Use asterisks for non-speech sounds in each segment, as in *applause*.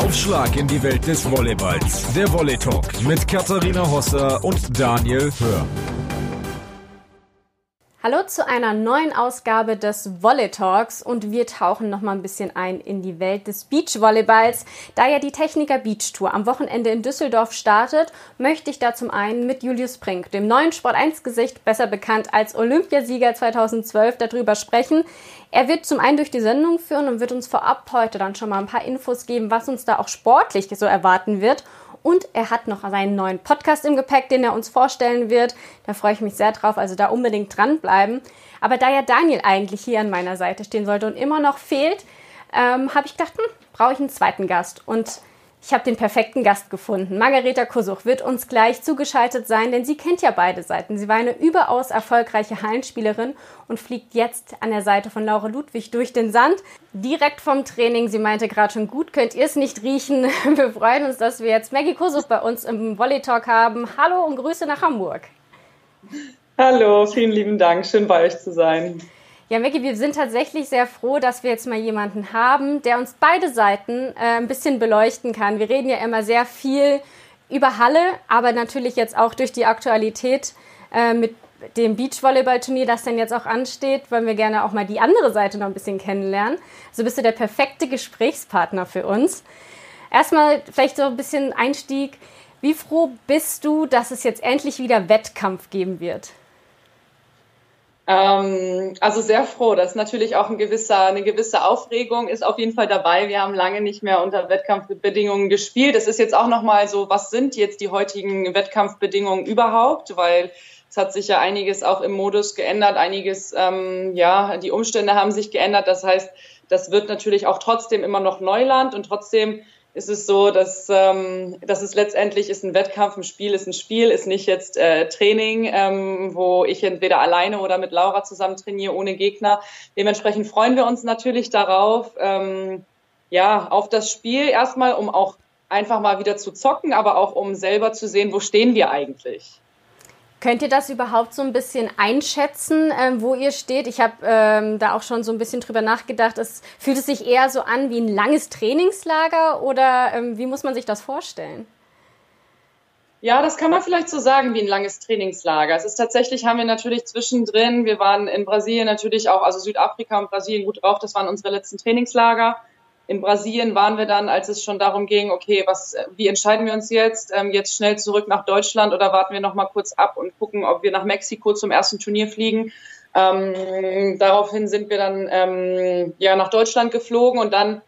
Aufschlag in die Welt des Volleyballs. Der Volley Talk mit Katharina Hosser und Daniel Hör. Hallo zu einer neuen Ausgabe des Volley Talks und wir tauchen noch mal ein bisschen ein in die Welt des Beachvolleyballs. Da ja die Techniker Beach Tour am Wochenende in Düsseldorf startet, möchte ich da zum einen mit Julius Brink, dem neuen Sport 1 Gesicht, besser bekannt als Olympiasieger 2012, darüber sprechen. Er wird zum einen durch die Sendung führen und wird uns vorab heute dann schon mal ein paar Infos geben, was uns da auch sportlich so erwarten wird und er hat noch seinen neuen Podcast im Gepäck, den er uns vorstellen wird. Da freue ich mich sehr drauf, also da unbedingt dranbleiben. Aber da ja Daniel eigentlich hier an meiner Seite stehen sollte und immer noch fehlt, ähm, habe ich gedacht, hm, brauche ich einen zweiten Gast. Und ich habe den perfekten Gast gefunden. Margareta Kusuch wird uns gleich zugeschaltet sein, denn sie kennt ja beide Seiten. Sie war eine überaus erfolgreiche Hallenspielerin und fliegt jetzt an der Seite von Laura Ludwig durch den Sand. Direkt vom Training. Sie meinte gerade schon gut, könnt ihr es nicht riechen. *laughs* Wir freuen uns, dass wir jetzt Maggie Kusuch bei uns im Volley Talk haben. Hallo und Grüße nach Hamburg. Hallo, vielen lieben Dank. Schön bei euch zu sein. Ja, Maggie, wir sind tatsächlich sehr froh, dass wir jetzt mal jemanden haben, der uns beide Seiten äh, ein bisschen beleuchten kann. Wir reden ja immer sehr viel über Halle, aber natürlich jetzt auch durch die Aktualität äh, mit dem Beachvolleyball-Turnier, das dann jetzt auch ansteht, wollen wir gerne auch mal die andere Seite noch ein bisschen kennenlernen. Also bist du der perfekte Gesprächspartner für uns. Erstmal vielleicht so ein bisschen Einstieg. Wie froh bist du, dass es jetzt endlich wieder Wettkampf geben wird? Ähm, also sehr froh. Das ist natürlich auch ein gewisser, eine gewisse Aufregung ist auf jeden Fall dabei. Wir haben lange nicht mehr unter Wettkampfbedingungen gespielt. Es ist jetzt auch nochmal so, was sind jetzt die heutigen Wettkampfbedingungen überhaupt? Weil es hat sich ja einiges auch im Modus geändert, einiges, ähm, ja, die Umstände haben sich geändert. Das heißt, das wird natürlich auch trotzdem immer noch Neuland und trotzdem ist es so, dass, ähm, dass es letztendlich ist ein Wettkampf, ein Spiel ist ein Spiel, ist nicht jetzt äh, Training, ähm, wo ich entweder alleine oder mit Laura zusammen trainiere, ohne Gegner. Dementsprechend freuen wir uns natürlich darauf, ähm, ja, auf das Spiel erstmal, um auch einfach mal wieder zu zocken, aber auch um selber zu sehen, wo stehen wir eigentlich. Könnt ihr das überhaupt so ein bisschen einschätzen, ähm, wo ihr steht? Ich habe ähm, da auch schon so ein bisschen drüber nachgedacht. Es fühlt es sich eher so an wie ein langes Trainingslager oder ähm, wie muss man sich das vorstellen? Ja, das kann man vielleicht so sagen wie ein langes Trainingslager. Es ist tatsächlich, haben wir natürlich zwischendrin, wir waren in Brasilien natürlich auch, also Südafrika und Brasilien gut drauf, das waren unsere letzten Trainingslager in Brasilien waren wir dann, als es schon darum ging, okay, was, wie entscheiden wir uns jetzt? Ähm, jetzt schnell zurück nach Deutschland oder warten wir noch mal kurz ab und gucken, ob wir nach Mexiko zum ersten Turnier fliegen? Ähm, daraufhin sind wir dann ähm, ja nach Deutschland geflogen und dann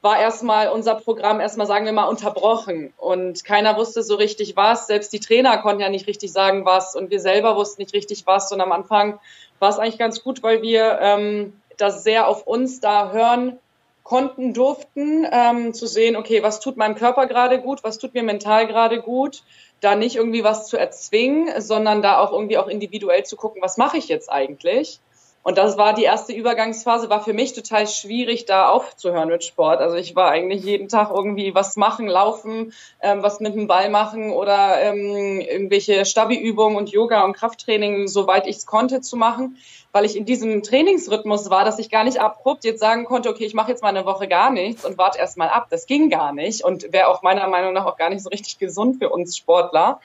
war erstmal unser Programm erstmal, sagen wir mal, unterbrochen. Und keiner wusste so richtig was. Selbst die Trainer konnten ja nicht richtig sagen, was. Und wir selber wussten nicht richtig was. Und am Anfang war es eigentlich ganz gut, weil wir ähm, das sehr auf uns da hören konnten, durften, ähm, zu sehen, okay, was tut meinem Körper gerade gut, was tut mir mental gerade gut, da nicht irgendwie was zu erzwingen, sondern da auch irgendwie auch individuell zu gucken, was mache ich jetzt eigentlich? Und das war die erste Übergangsphase, war für mich total schwierig, da aufzuhören mit Sport. Also ich war eigentlich jeden Tag irgendwie was machen, laufen, ähm, was mit dem Ball machen oder ähm, irgendwelche Stabi-Übungen und Yoga und Krafttraining, soweit ich es konnte, zu machen weil ich in diesem Trainingsrhythmus war, dass ich gar nicht abrupt jetzt sagen konnte, okay, ich mache jetzt mal eine Woche gar nichts und warte erst mal ab. Das ging gar nicht und wäre auch meiner Meinung nach auch gar nicht so richtig gesund für uns Sportler.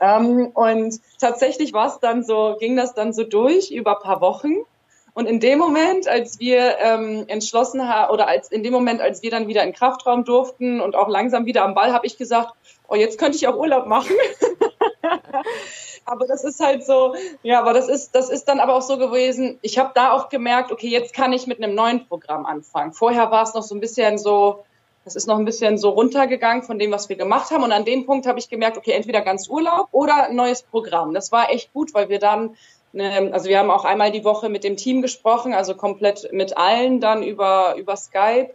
Ähm, und tatsächlich war es dann so, ging das dann so durch über paar Wochen. Und in dem Moment, als wir ähm, entschlossen haben, oder als in dem Moment, als wir dann wieder in Kraftraum durften und auch langsam wieder am Ball, habe ich gesagt, oh, jetzt könnte ich auch Urlaub machen. *laughs* aber das ist halt so, ja, aber das ist, das ist dann aber auch so gewesen. Ich habe da auch gemerkt, okay, jetzt kann ich mit einem neuen Programm anfangen. Vorher war es noch so ein bisschen so, das ist noch ein bisschen so runtergegangen von dem, was wir gemacht haben. Und an dem Punkt habe ich gemerkt, okay, entweder ganz Urlaub oder ein neues Programm. Das war echt gut, weil wir dann, also wir haben auch einmal die Woche mit dem Team gesprochen, also komplett mit allen dann über, über Skype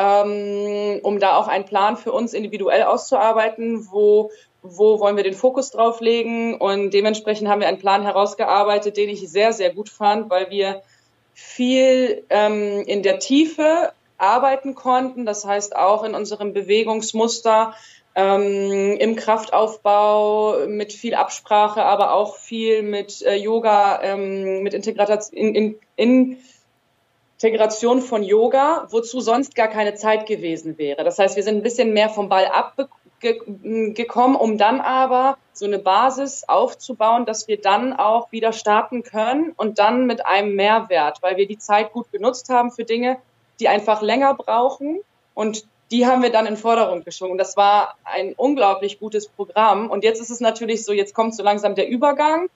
ähm, um da auch einen Plan für uns individuell auszuarbeiten, wo, wo wollen wir den Fokus drauf legen. Und dementsprechend haben wir einen Plan herausgearbeitet, den ich sehr, sehr gut fand, weil wir viel ähm, in der Tiefe arbeiten konnten. Das heißt auch in unserem Bewegungsmuster, ähm, im Kraftaufbau mit viel Absprache, aber auch viel mit äh, Yoga, ähm, mit Integration, in, in, in Integration von Yoga, wozu sonst gar keine Zeit gewesen wäre. Das heißt, wir sind ein bisschen mehr vom Ball abgekommen, um dann aber so eine Basis aufzubauen, dass wir dann auch wieder starten können und dann mit einem Mehrwert, weil wir die Zeit gut genutzt haben für Dinge, die einfach länger brauchen und die haben wir dann in Forderung geschoben. Das war ein unglaublich gutes Programm. Und jetzt ist es natürlich so, jetzt kommt so langsam der Übergang.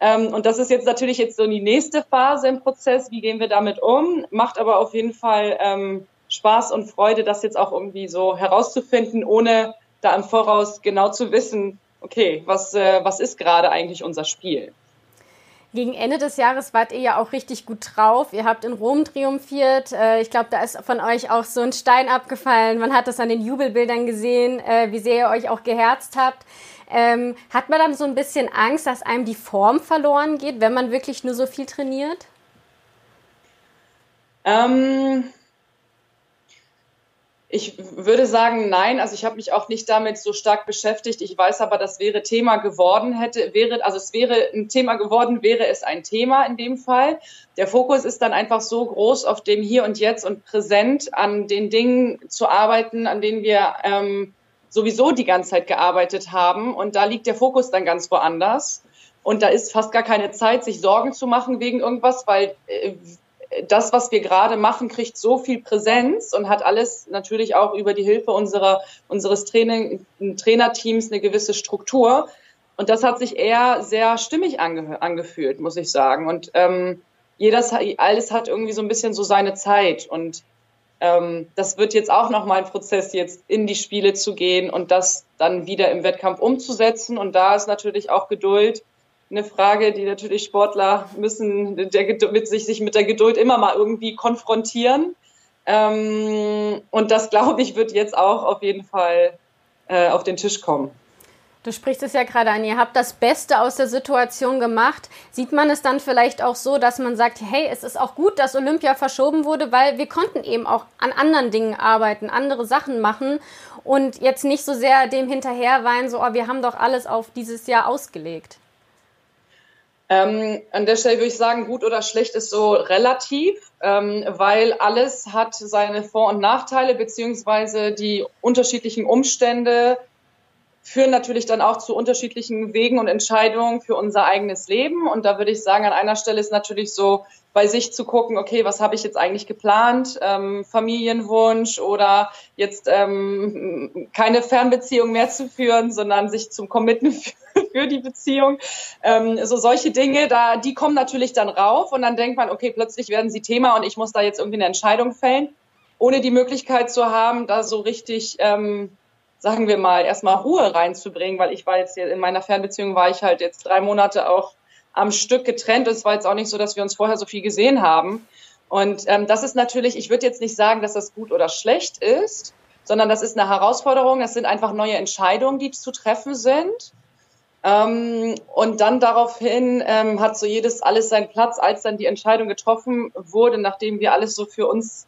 Ähm, und das ist jetzt natürlich jetzt so die nächste Phase im Prozess. Wie gehen wir damit um? Macht aber auf jeden Fall ähm, Spaß und Freude, das jetzt auch irgendwie so herauszufinden, ohne da im Voraus genau zu wissen, okay, was, äh, was ist gerade eigentlich unser Spiel? Gegen Ende des Jahres wart ihr ja auch richtig gut drauf. Ihr habt in Rom triumphiert. Äh, ich glaube, da ist von euch auch so ein Stein abgefallen. Man hat das an den Jubelbildern gesehen, äh, wie sehr ihr euch auch geherzt habt. Ähm, hat man dann so ein bisschen Angst, dass einem die Form verloren geht, wenn man wirklich nur so viel trainiert? Ähm, ich würde sagen, nein. Also ich habe mich auch nicht damit so stark beschäftigt. Ich weiß aber, das wäre Thema geworden hätte, wäre, also es wäre ein Thema geworden, wäre es ein Thema in dem Fall. Der Fokus ist dann einfach so groß auf dem Hier und Jetzt und präsent an den Dingen zu arbeiten, an denen wir ähm, sowieso die ganze Zeit gearbeitet haben. Und da liegt der Fokus dann ganz woanders. Und da ist fast gar keine Zeit, sich Sorgen zu machen wegen irgendwas, weil äh, das, was wir gerade machen, kriegt so viel Präsenz und hat alles natürlich auch über die Hilfe unserer, unseres Training, Trainerteams eine gewisse Struktur. Und das hat sich eher sehr stimmig ange, angefühlt, muss ich sagen. Und ähm, jedes, alles hat irgendwie so ein bisschen so seine Zeit. Und ähm, das wird jetzt auch nochmal ein Prozess, jetzt in die Spiele zu gehen und das dann wieder im Wettkampf umzusetzen. Und da ist natürlich auch Geduld eine Frage, die natürlich Sportler müssen der, mit sich, sich mit der Geduld immer mal irgendwie konfrontieren. Ähm, und das, glaube ich, wird jetzt auch auf jeden Fall äh, auf den Tisch kommen. Du sprichst es ja gerade an, ihr habt das Beste aus der Situation gemacht. Sieht man es dann vielleicht auch so, dass man sagt, hey, es ist auch gut, dass Olympia verschoben wurde, weil wir konnten eben auch an anderen Dingen arbeiten, andere Sachen machen und jetzt nicht so sehr dem hinterherweinen, so, oh, wir haben doch alles auf dieses Jahr ausgelegt. Ähm, an der Stelle würde ich sagen, gut oder schlecht ist so relativ, ähm, weil alles hat seine Vor- und Nachteile, beziehungsweise die unterschiedlichen Umstände führen natürlich dann auch zu unterschiedlichen Wegen und Entscheidungen für unser eigenes Leben. Und da würde ich sagen, an einer Stelle ist natürlich so, bei sich zu gucken, okay, was habe ich jetzt eigentlich geplant? Ähm, Familienwunsch oder jetzt ähm, keine Fernbeziehung mehr zu führen, sondern sich zum Committen *laughs* für die Beziehung. Ähm, so solche Dinge, da, die kommen natürlich dann rauf und dann denkt man, okay, plötzlich werden sie Thema und ich muss da jetzt irgendwie eine Entscheidung fällen, ohne die Möglichkeit zu haben, da so richtig, ähm, sagen wir mal, erstmal Ruhe reinzubringen, weil ich war jetzt hier in meiner Fernbeziehung war ich halt jetzt drei Monate auch am Stück getrennt. Es war jetzt auch nicht so, dass wir uns vorher so viel gesehen haben. Und ähm, das ist natürlich, ich würde jetzt nicht sagen, dass das gut oder schlecht ist, sondern das ist eine Herausforderung. Das sind einfach neue Entscheidungen, die zu treffen sind. Ähm, und dann daraufhin ähm, hat so jedes alles seinen Platz, als dann die Entscheidung getroffen wurde, nachdem wir alles so für uns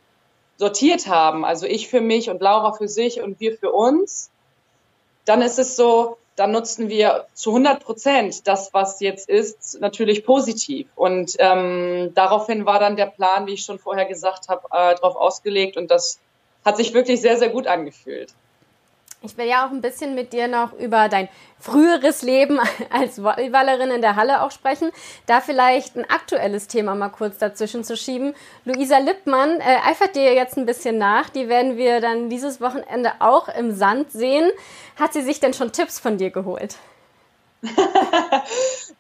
sortiert haben. Also ich für mich und Laura für sich und wir für uns. Dann ist es so, dann nutzen wir zu 100 Prozent das, was jetzt ist, natürlich positiv. Und ähm, daraufhin war dann der Plan, wie ich schon vorher gesagt habe, äh, darauf ausgelegt. Und das hat sich wirklich sehr, sehr gut angefühlt. Ich will ja auch ein bisschen mit dir noch über dein früheres Leben *laughs* als Volleyballerin in der Halle auch sprechen. Da vielleicht ein aktuelles Thema mal kurz dazwischen zu schieben. Luisa Lippmann äh, eifert dir jetzt ein bisschen nach. Die werden wir dann dieses Wochenende auch im Sand sehen. Hat sie sich denn schon Tipps von dir geholt? *laughs*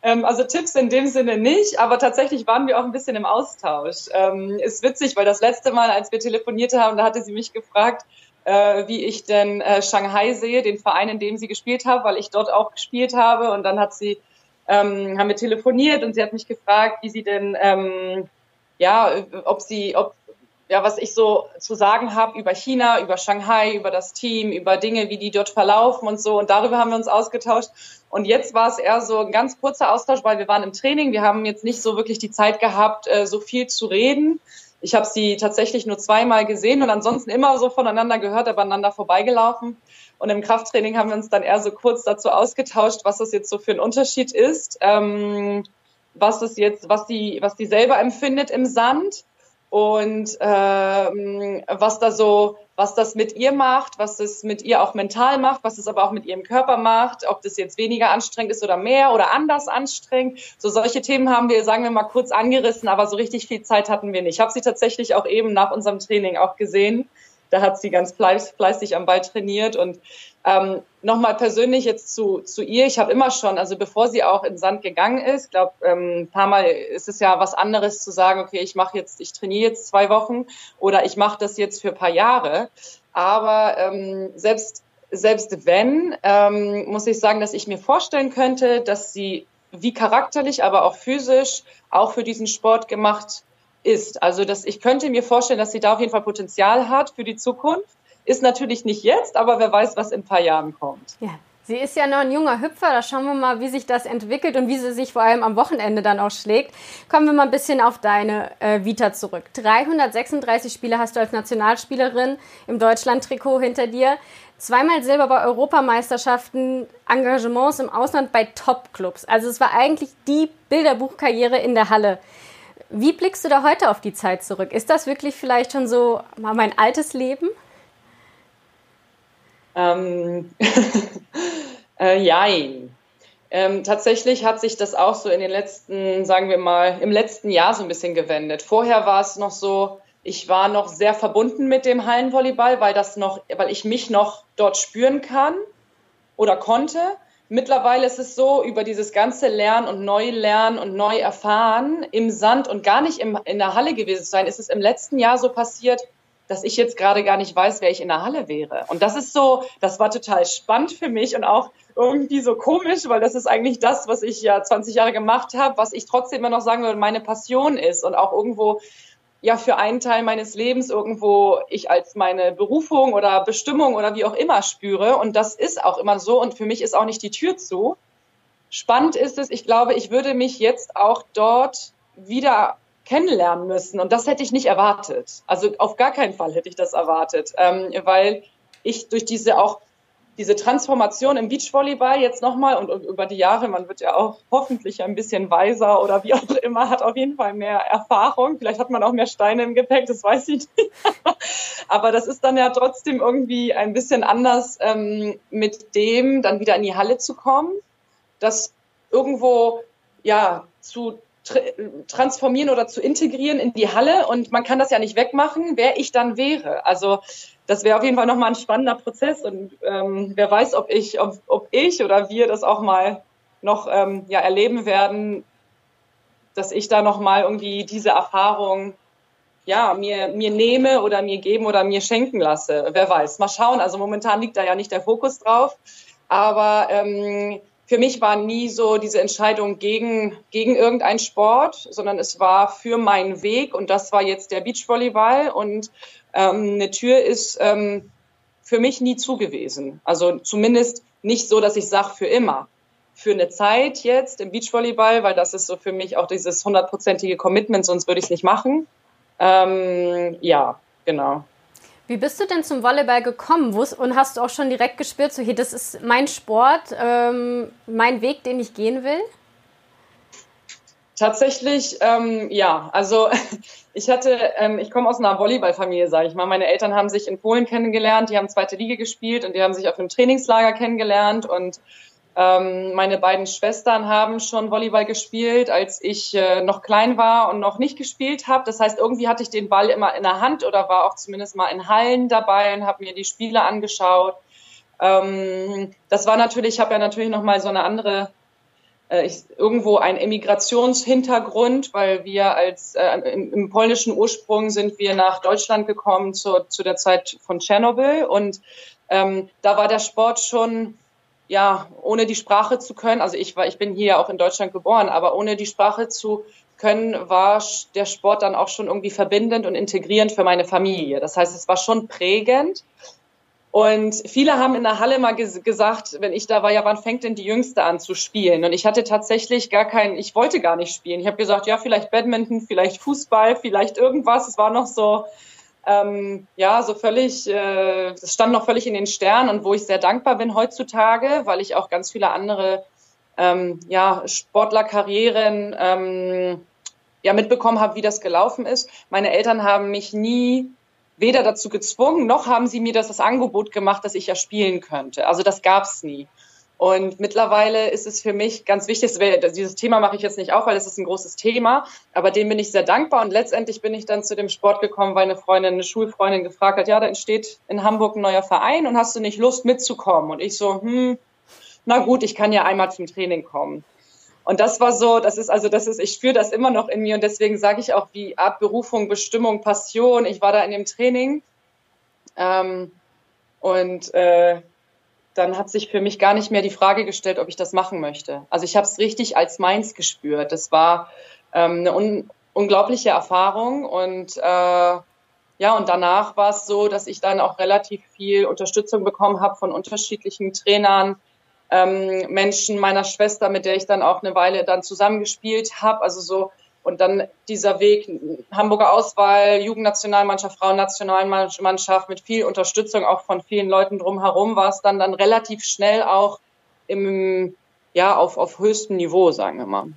ähm, also Tipps in dem Sinne nicht, aber tatsächlich waren wir auch ein bisschen im Austausch. Ähm, ist witzig, weil das letzte Mal, als wir telefoniert haben, da hatte sie mich gefragt, äh, wie ich denn äh, Shanghai sehe, den Verein, in dem sie gespielt hat, weil ich dort auch gespielt habe. Und dann hat sie, ähm, haben wir telefoniert und sie hat mich gefragt, wie sie denn, ähm, ja, ob sie, ob, ja, was ich so zu sagen habe über China, über Shanghai, über das Team, über Dinge, wie die dort verlaufen und so. Und darüber haben wir uns ausgetauscht. Und jetzt war es eher so ein ganz kurzer Austausch, weil wir waren im Training. Wir haben jetzt nicht so wirklich die Zeit gehabt, äh, so viel zu reden. Ich habe sie tatsächlich nur zweimal gesehen und ansonsten immer so voneinander gehört, aber aneinander vorbeigelaufen. Und im Krafttraining haben wir uns dann eher so kurz dazu ausgetauscht, was das jetzt so für ein Unterschied ist, ähm, was es jetzt, was die, was die selber empfindet im Sand und ähm, was da so, was das mit ihr macht, was das mit ihr auch mental macht, was es aber auch mit ihrem Körper macht, ob das jetzt weniger anstrengend ist oder mehr oder anders anstrengend. So solche Themen haben wir, sagen wir mal, kurz angerissen, aber so richtig viel Zeit hatten wir nicht. Ich habe sie tatsächlich auch eben nach unserem Training auch gesehen. Da hat sie ganz fleißig am Ball trainiert und ähm, Nochmal persönlich jetzt zu, zu ihr. Ich habe immer schon, also bevor sie auch in Sand gegangen ist, glaube ähm, ein paar Mal ist es ja was anderes zu sagen, okay, ich mache jetzt, ich trainiere jetzt zwei Wochen oder ich mache das jetzt für ein paar Jahre. Aber ähm, selbst selbst wenn, ähm, muss ich sagen, dass ich mir vorstellen könnte, dass sie wie charakterlich, aber auch physisch auch für diesen Sport gemacht ist. Also dass ich könnte mir vorstellen, dass sie da auf jeden Fall Potenzial hat für die Zukunft. Ist natürlich nicht jetzt, aber wer weiß, was in ein paar Jahren kommt. Ja. Sie ist ja noch ein junger Hüpfer, da schauen wir mal, wie sich das entwickelt und wie sie sich vor allem am Wochenende dann auch schlägt. Kommen wir mal ein bisschen auf deine äh, Vita zurück. 336 Spiele hast du als Nationalspielerin im Deutschland-Trikot hinter dir. Zweimal Silber bei Europameisterschaften, Engagements im Ausland bei Top-Clubs. Also es war eigentlich die Bilderbuchkarriere in der Halle. Wie blickst du da heute auf die Zeit zurück? Ist das wirklich vielleicht schon so mal mein altes Leben? Ähm, *laughs* äh, jein. Ähm, tatsächlich hat sich das auch so in den letzten, sagen wir mal, im letzten Jahr so ein bisschen gewendet. Vorher war es noch so, ich war noch sehr verbunden mit dem Hallenvolleyball, weil das noch, weil ich mich noch dort spüren kann oder konnte. Mittlerweile ist es so, über dieses ganze Lernen und Neulernen und Neuerfahren im Sand und gar nicht im, in der Halle gewesen sein, ist es im letzten Jahr so passiert, dass ich jetzt gerade gar nicht weiß, wer ich in der Halle wäre. Und das ist so, das war total spannend für mich und auch irgendwie so komisch, weil das ist eigentlich das, was ich ja 20 Jahre gemacht habe, was ich trotzdem immer noch sagen würde, meine Passion ist und auch irgendwo ja für einen Teil meines Lebens irgendwo ich als meine Berufung oder Bestimmung oder wie auch immer spüre. Und das ist auch immer so. Und für mich ist auch nicht die Tür zu. Spannend ist es, ich glaube, ich würde mich jetzt auch dort wieder kennenlernen müssen. Und das hätte ich nicht erwartet. Also auf gar keinen Fall hätte ich das erwartet, ähm, weil ich durch diese auch diese Transformation im Beachvolleyball jetzt nochmal und, über die Jahre, man wird ja auch hoffentlich ein bisschen weiser oder wie auch immer, hat auf jeden Fall mehr Erfahrung. Vielleicht hat man auch mehr Steine im Gepäck, das weiß ich nicht. *laughs* Aber das ist dann ja trotzdem irgendwie ein bisschen anders, ähm, mit dem dann wieder in die Halle zu kommen, das irgendwo ja zu transformieren oder zu integrieren in die Halle und man kann das ja nicht wegmachen, wer ich dann wäre. Also das wäre auf jeden Fall nochmal ein spannender Prozess und ähm, wer weiß, ob ich, ob, ob ich oder wir das auch mal noch ähm, ja, erleben werden, dass ich da nochmal irgendwie diese Erfahrung ja, mir, mir nehme oder mir geben oder mir schenken lasse. Wer weiß. Mal schauen. Also momentan liegt da ja nicht der Fokus drauf. Aber ähm, für mich war nie so diese Entscheidung gegen, gegen irgendeinen Sport, sondern es war für meinen Weg und das war jetzt der Beachvolleyball und ähm, eine Tür ist ähm, für mich nie zugewiesen. Also zumindest nicht so, dass ich sage für immer. Für eine Zeit jetzt im Beachvolleyball, weil das ist so für mich auch dieses hundertprozentige Commitment, sonst würde ich es nicht machen. Ähm, ja, genau. Wie bist du denn zum Volleyball gekommen? Und hast du auch schon direkt gespürt, so hier, das ist mein Sport, ähm, mein Weg, den ich gehen will? Tatsächlich, ähm, ja. Also *laughs* ich hatte, ähm, ich komme aus einer Volleyballfamilie, sage ich mal. Meine Eltern haben sich in Polen kennengelernt, die haben zweite Liga gespielt und die haben sich auf einem Trainingslager kennengelernt und ähm, meine beiden Schwestern haben schon Volleyball gespielt, als ich äh, noch klein war und noch nicht gespielt habe. Das heißt, irgendwie hatte ich den Ball immer in der Hand oder war auch zumindest mal in Hallen dabei und habe mir die Spiele angeschaut. Ähm, das war natürlich, ich habe ja natürlich noch mal so eine andere äh, ich, irgendwo ein Emigrationshintergrund, weil wir als äh, im, im, polnischen Ursprung sind wir nach Deutschland gekommen zu, zu der Zeit von Tschernobyl und ähm, da war der Sport schon ja, ohne die Sprache zu können, also ich war, ich bin hier auch in Deutschland geboren, aber ohne die Sprache zu können, war der Sport dann auch schon irgendwie verbindend und integrierend für meine Familie. Das heißt, es war schon prägend. Und viele haben in der Halle mal ges gesagt, wenn ich da war, ja, wann fängt denn die Jüngste an zu spielen? Und ich hatte tatsächlich gar keinen, ich wollte gar nicht spielen. Ich habe gesagt, ja, vielleicht Badminton, vielleicht Fußball, vielleicht irgendwas. Es war noch so, ähm, ja, so völlig, äh, das stand noch völlig in den Sternen und wo ich sehr dankbar bin heutzutage, weil ich auch ganz viele andere ähm, ja, Sportlerkarrieren ähm, ja mitbekommen habe, wie das gelaufen ist. Meine Eltern haben mich nie weder dazu gezwungen, noch haben sie mir das, das Angebot gemacht, dass ich ja spielen könnte. Also das gab es nie. Und mittlerweile ist es für mich ganz wichtig, dieses Thema mache ich jetzt nicht auf, weil es ist ein großes Thema, aber dem bin ich sehr dankbar. Und letztendlich bin ich dann zu dem Sport gekommen, weil eine Freundin, eine Schulfreundin gefragt hat, ja, da entsteht in Hamburg ein neuer Verein und hast du nicht Lust mitzukommen? Und ich so, hm, na gut, ich kann ja einmal zum Training kommen. Und das war so, das ist also, das ist, ich spüre das immer noch in mir und deswegen sage ich auch, wie Art Berufung, Bestimmung, Passion. Ich war da in dem Training ähm, und äh, dann hat sich für mich gar nicht mehr die Frage gestellt, ob ich das machen möchte. Also ich habe es richtig als meins gespürt. Das war ähm, eine un unglaubliche Erfahrung und äh, ja, und danach war es so, dass ich dann auch relativ viel Unterstützung bekommen habe von unterschiedlichen Trainern, ähm, Menschen meiner Schwester, mit der ich dann auch eine Weile dann zusammengespielt habe. Also so und dann dieser Weg, Hamburger Auswahl, Jugendnationalmannschaft, Frauennationalmannschaft mit viel Unterstützung auch von vielen Leuten drumherum, war es dann, dann relativ schnell auch im, ja, auf, auf höchstem Niveau, sagen wir mal.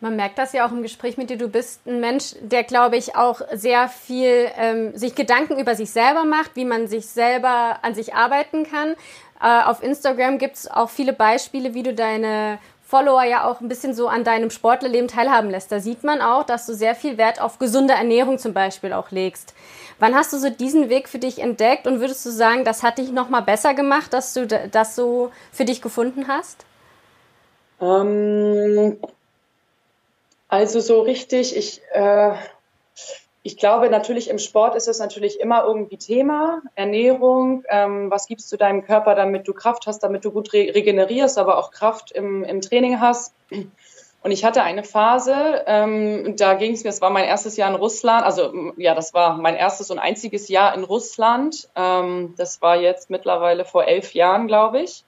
Man merkt das ja auch im Gespräch mit dir. Du bist ein Mensch, der, glaube ich, auch sehr viel ähm, sich Gedanken über sich selber macht, wie man sich selber an sich arbeiten kann. Äh, auf Instagram gibt es auch viele Beispiele, wie du deine Follower ja auch ein bisschen so an deinem Sportlerleben teilhaben lässt. Da sieht man auch, dass du sehr viel Wert auf gesunde Ernährung zum Beispiel auch legst. Wann hast du so diesen Weg für dich entdeckt und würdest du sagen, das hat dich noch mal besser gemacht, dass du das so für dich gefunden hast? Ähm, also so richtig, ich äh, ich glaube natürlich im Sport ist es natürlich immer irgendwie Thema, Ernährung, ähm, was gibst du deinem Körper, damit du Kraft hast, damit du gut re regenerierst, aber auch Kraft im, im Training hast. Und ich hatte eine Phase, ähm, da ging es mir, es war mein erstes Jahr in Russland, also ja, das war mein erstes und einziges Jahr in Russland. Ähm, das war jetzt mittlerweile vor elf Jahren, glaube ich.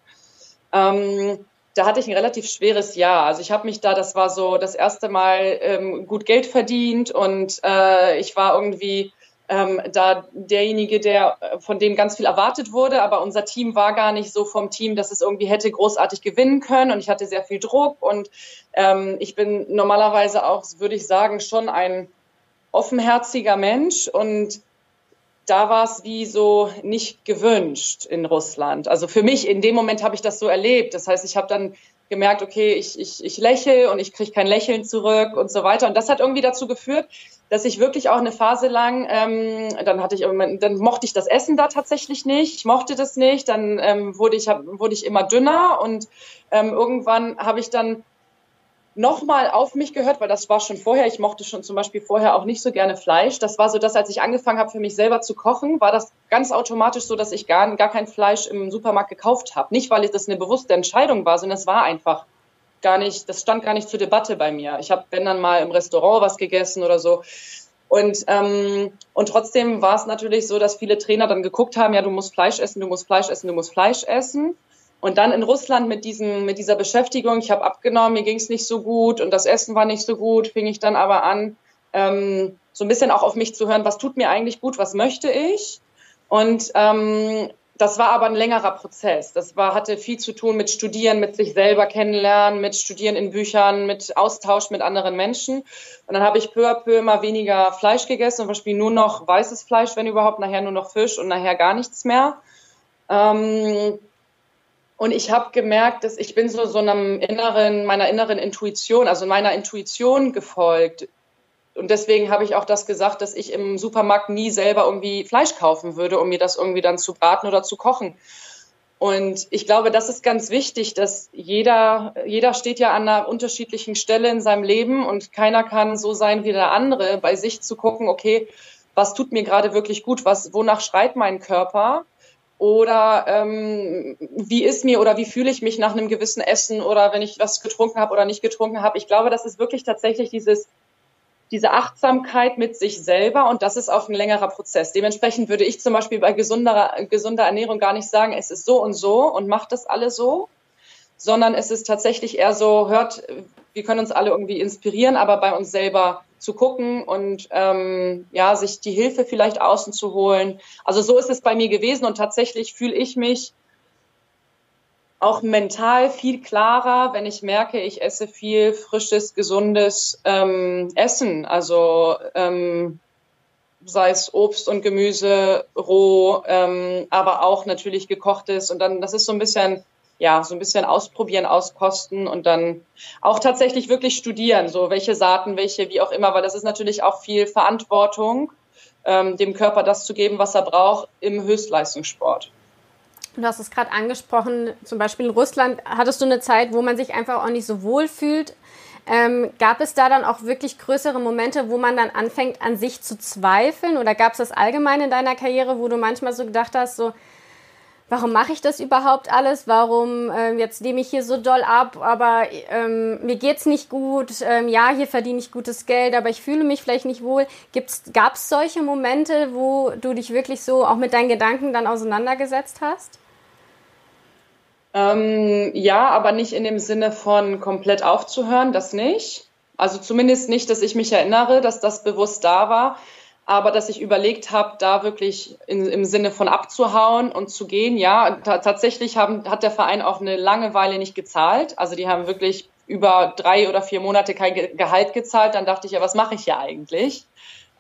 Ähm, da hatte ich ein relativ schweres Jahr. Also ich habe mich da, das war so das erste Mal ähm, gut Geld verdient und äh, ich war irgendwie ähm, da derjenige, der von dem ganz viel erwartet wurde, aber unser Team war gar nicht so vom Team, dass es irgendwie hätte großartig gewinnen können und ich hatte sehr viel Druck. Und ähm, ich bin normalerweise auch, würde ich sagen, schon ein offenherziger Mensch. Und da war es wie so nicht gewünscht in Russland. Also für mich, in dem Moment habe ich das so erlebt. Das heißt, ich habe dann gemerkt, okay, ich, ich, ich lächle und ich kriege kein Lächeln zurück und so weiter. Und das hat irgendwie dazu geführt, dass ich wirklich auch eine Phase lang, ähm, dann hatte ich, dann mochte ich das Essen da tatsächlich nicht, ich mochte das nicht, dann ähm, wurde ich hab, wurde ich immer dünner und ähm, irgendwann habe ich dann nochmal auf mich gehört, weil das war schon vorher. Ich mochte schon zum Beispiel vorher auch nicht so gerne Fleisch. Das war so, dass als ich angefangen habe, für mich selber zu kochen, war das ganz automatisch so, dass ich gar, gar kein Fleisch im Supermarkt gekauft habe. Nicht, weil das eine bewusste Entscheidung war, sondern es war einfach gar nicht, das stand gar nicht zur Debatte bei mir. Ich habe, wenn dann mal im Restaurant was gegessen oder so. Und, ähm, und trotzdem war es natürlich so, dass viele Trainer dann geguckt haben, ja, du musst Fleisch essen, du musst Fleisch essen, du musst Fleisch essen. Und dann in Russland mit, diesem, mit dieser Beschäftigung, ich habe abgenommen, mir ging es nicht so gut und das Essen war nicht so gut, fing ich dann aber an, ähm, so ein bisschen auch auf mich zu hören, was tut mir eigentlich gut, was möchte ich. Und ähm, das war aber ein längerer Prozess. Das war, hatte viel zu tun mit Studieren, mit sich selber kennenlernen, mit Studieren in Büchern, mit Austausch mit anderen Menschen. Und dann habe ich peu à peu immer weniger Fleisch gegessen, zum Beispiel nur noch weißes Fleisch, wenn überhaupt, nachher nur noch Fisch und nachher gar nichts mehr. Ähm, und ich habe gemerkt, dass ich bin so so einem inneren, meiner inneren Intuition, also meiner Intuition gefolgt. Und deswegen habe ich auch das gesagt, dass ich im Supermarkt nie selber irgendwie Fleisch kaufen würde, um mir das irgendwie dann zu braten oder zu kochen. Und ich glaube, das ist ganz wichtig, dass jeder, jeder steht ja an einer unterschiedlichen Stelle in seinem Leben und keiner kann so sein wie der andere, bei sich zu gucken, okay, was tut mir gerade wirklich gut, was, wonach schreit mein Körper? Oder ähm, wie ist mir oder wie fühle ich mich nach einem gewissen Essen oder wenn ich was getrunken habe oder nicht getrunken habe. Ich glaube, das ist wirklich tatsächlich dieses, diese Achtsamkeit mit sich selber und das ist auch ein längerer Prozess. Dementsprechend würde ich zum Beispiel bei gesunder, gesunder Ernährung gar nicht sagen, es ist so und so und macht das alle so, sondern es ist tatsächlich eher so, hört, wir können uns alle irgendwie inspirieren, aber bei uns selber zu gucken und ähm, ja, sich die Hilfe vielleicht außen zu holen. Also so ist es bei mir gewesen und tatsächlich fühle ich mich auch mental viel klarer, wenn ich merke, ich esse viel frisches, gesundes ähm, Essen. Also ähm, sei es Obst und Gemüse roh, ähm, aber auch natürlich gekochtes. Und dann, das ist so ein bisschen, ja, so ein bisschen ausprobieren, auskosten und dann auch tatsächlich wirklich studieren, so welche Saaten, welche, wie auch immer, weil das ist natürlich auch viel Verantwortung, ähm, dem Körper das zu geben, was er braucht im Höchstleistungssport. Du hast es gerade angesprochen, zum Beispiel in Russland hattest du eine Zeit, wo man sich einfach auch nicht so wohl fühlt. Ähm, gab es da dann auch wirklich größere Momente, wo man dann anfängt, an sich zu zweifeln? Oder gab es das allgemein in deiner Karriere, wo du manchmal so gedacht hast, so, warum mache ich das überhaupt alles? Warum ähm, jetzt nehme ich hier so doll ab, aber ähm, mir geht's nicht gut. Ähm, ja, hier verdiene ich gutes Geld, aber ich fühle mich vielleicht nicht wohl. Gab es solche Momente, wo du dich wirklich so auch mit deinen Gedanken dann auseinandergesetzt hast? Ähm, ja, aber nicht in dem Sinne von komplett aufzuhören, das nicht. Also zumindest nicht, dass ich mich erinnere, dass das bewusst da war, aber dass ich überlegt habe, da wirklich in, im Sinne von abzuhauen und zu gehen. Ja, tatsächlich haben, hat der Verein auch eine lange Weile nicht gezahlt. Also die haben wirklich über drei oder vier Monate kein Gehalt gezahlt. Dann dachte ich, ja, was mache ich hier eigentlich?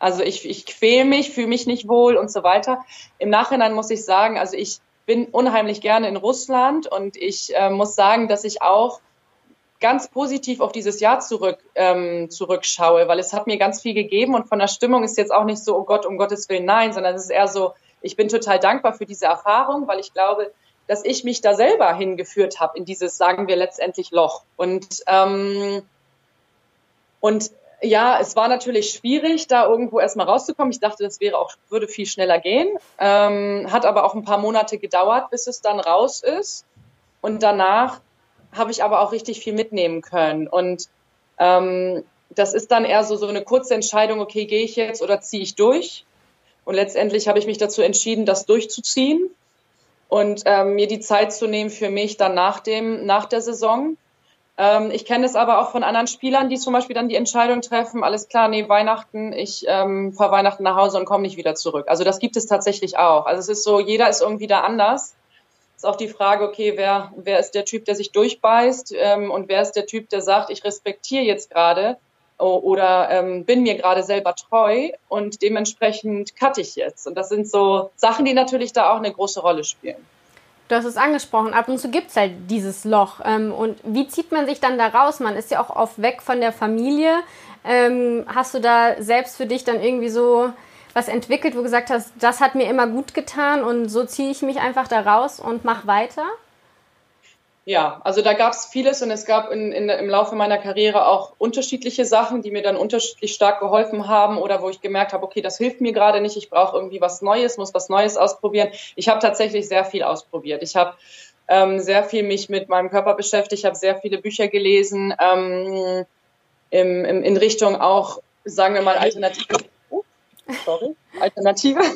Also ich, ich quäle mich, fühle mich nicht wohl und so weiter. Im Nachhinein muss ich sagen, also ich bin unheimlich gerne in Russland und ich äh, muss sagen, dass ich auch ganz positiv auf dieses Jahr zurück, ähm, zurückschaue, weil es hat mir ganz viel gegeben und von der Stimmung ist jetzt auch nicht so, oh Gott, um Gottes Willen, nein, sondern es ist eher so, ich bin total dankbar für diese Erfahrung, weil ich glaube, dass ich mich da selber hingeführt habe in dieses, sagen wir letztendlich Loch. Und, ähm, und ja, es war natürlich schwierig, da irgendwo erstmal rauszukommen. Ich dachte, das wäre auch, würde viel schneller gehen. Ähm, hat aber auch ein paar Monate gedauert, bis es dann raus ist. Und danach habe ich aber auch richtig viel mitnehmen können. Und ähm, das ist dann eher so, so eine kurze Entscheidung, okay, gehe ich jetzt oder ziehe ich durch? Und letztendlich habe ich mich dazu entschieden, das durchzuziehen und ähm, mir die Zeit zu nehmen für mich dann nach dem, nach der Saison. Ähm, ich kenne es aber auch von anderen Spielern, die zum Beispiel dann die Entscheidung treffen, alles klar, nee, Weihnachten, ich ähm, fahre Weihnachten nach Hause und komme nicht wieder zurück. Also das gibt es tatsächlich auch. Also es ist so, jeder ist irgendwie da anders. Ist auch die Frage, okay, wer, wer ist der Typ, der sich durchbeißt ähm, und wer ist der Typ, der sagt, ich respektiere jetzt gerade oder ähm, bin mir gerade selber treu und dementsprechend cutte ich jetzt. Und das sind so Sachen, die natürlich da auch eine große Rolle spielen. Du hast es angesprochen, ab und zu gibt es halt dieses Loch. Ähm, und wie zieht man sich dann da raus? Man ist ja auch oft weg von der Familie. Ähm, hast du da selbst für dich dann irgendwie so was entwickelt, wo du gesagt hast, das hat mir immer gut getan und so ziehe ich mich einfach da raus und mach weiter? Ja, also da gab es vieles und es gab in, in, im Laufe meiner Karriere auch unterschiedliche Sachen, die mir dann unterschiedlich stark geholfen haben oder wo ich gemerkt habe, okay, das hilft mir gerade nicht, ich brauche irgendwie was Neues, muss was Neues ausprobieren. Ich habe tatsächlich sehr viel ausprobiert. Ich habe ähm, sehr viel mich mit meinem Körper beschäftigt, ich habe sehr viele Bücher gelesen ähm, im, im, in Richtung auch, sagen wir mal, alternative. Sorry, alternative. *laughs*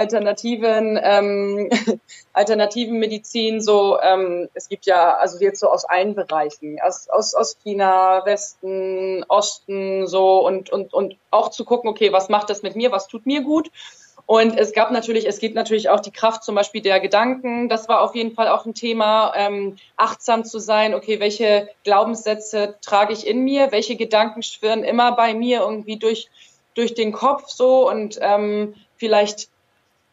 alternativen, ähm, *laughs* alternativen Medizin so, ähm, es gibt ja, also jetzt so aus allen Bereichen, aus, aus, aus China, Westen, Osten, so und, und, und auch zu gucken, okay, was macht das mit mir, was tut mir gut? Und es gab natürlich, es gibt natürlich auch die Kraft zum Beispiel der Gedanken. Das war auf jeden Fall auch ein Thema, ähm, achtsam zu sein. Okay, welche Glaubenssätze trage ich in mir? Welche Gedanken schwirren immer bei mir irgendwie durch durch den Kopf so und ähm, vielleicht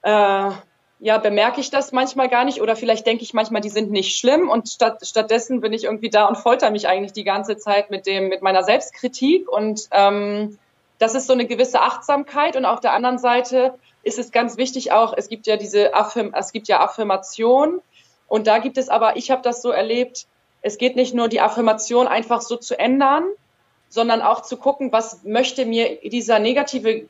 äh, ja, bemerke ich das manchmal gar nicht oder vielleicht denke ich manchmal, die sind nicht schlimm und statt, stattdessen bin ich irgendwie da und folter mich eigentlich die ganze Zeit mit dem, mit meiner Selbstkritik und ähm, das ist so eine gewisse Achtsamkeit und auf der anderen Seite ist es ganz wichtig auch, es gibt ja diese Affirm es gibt ja Affirmation und da gibt es aber, ich habe das so erlebt, es geht nicht nur die Affirmation einfach so zu ändern, sondern auch zu gucken, was möchte mir dieser negative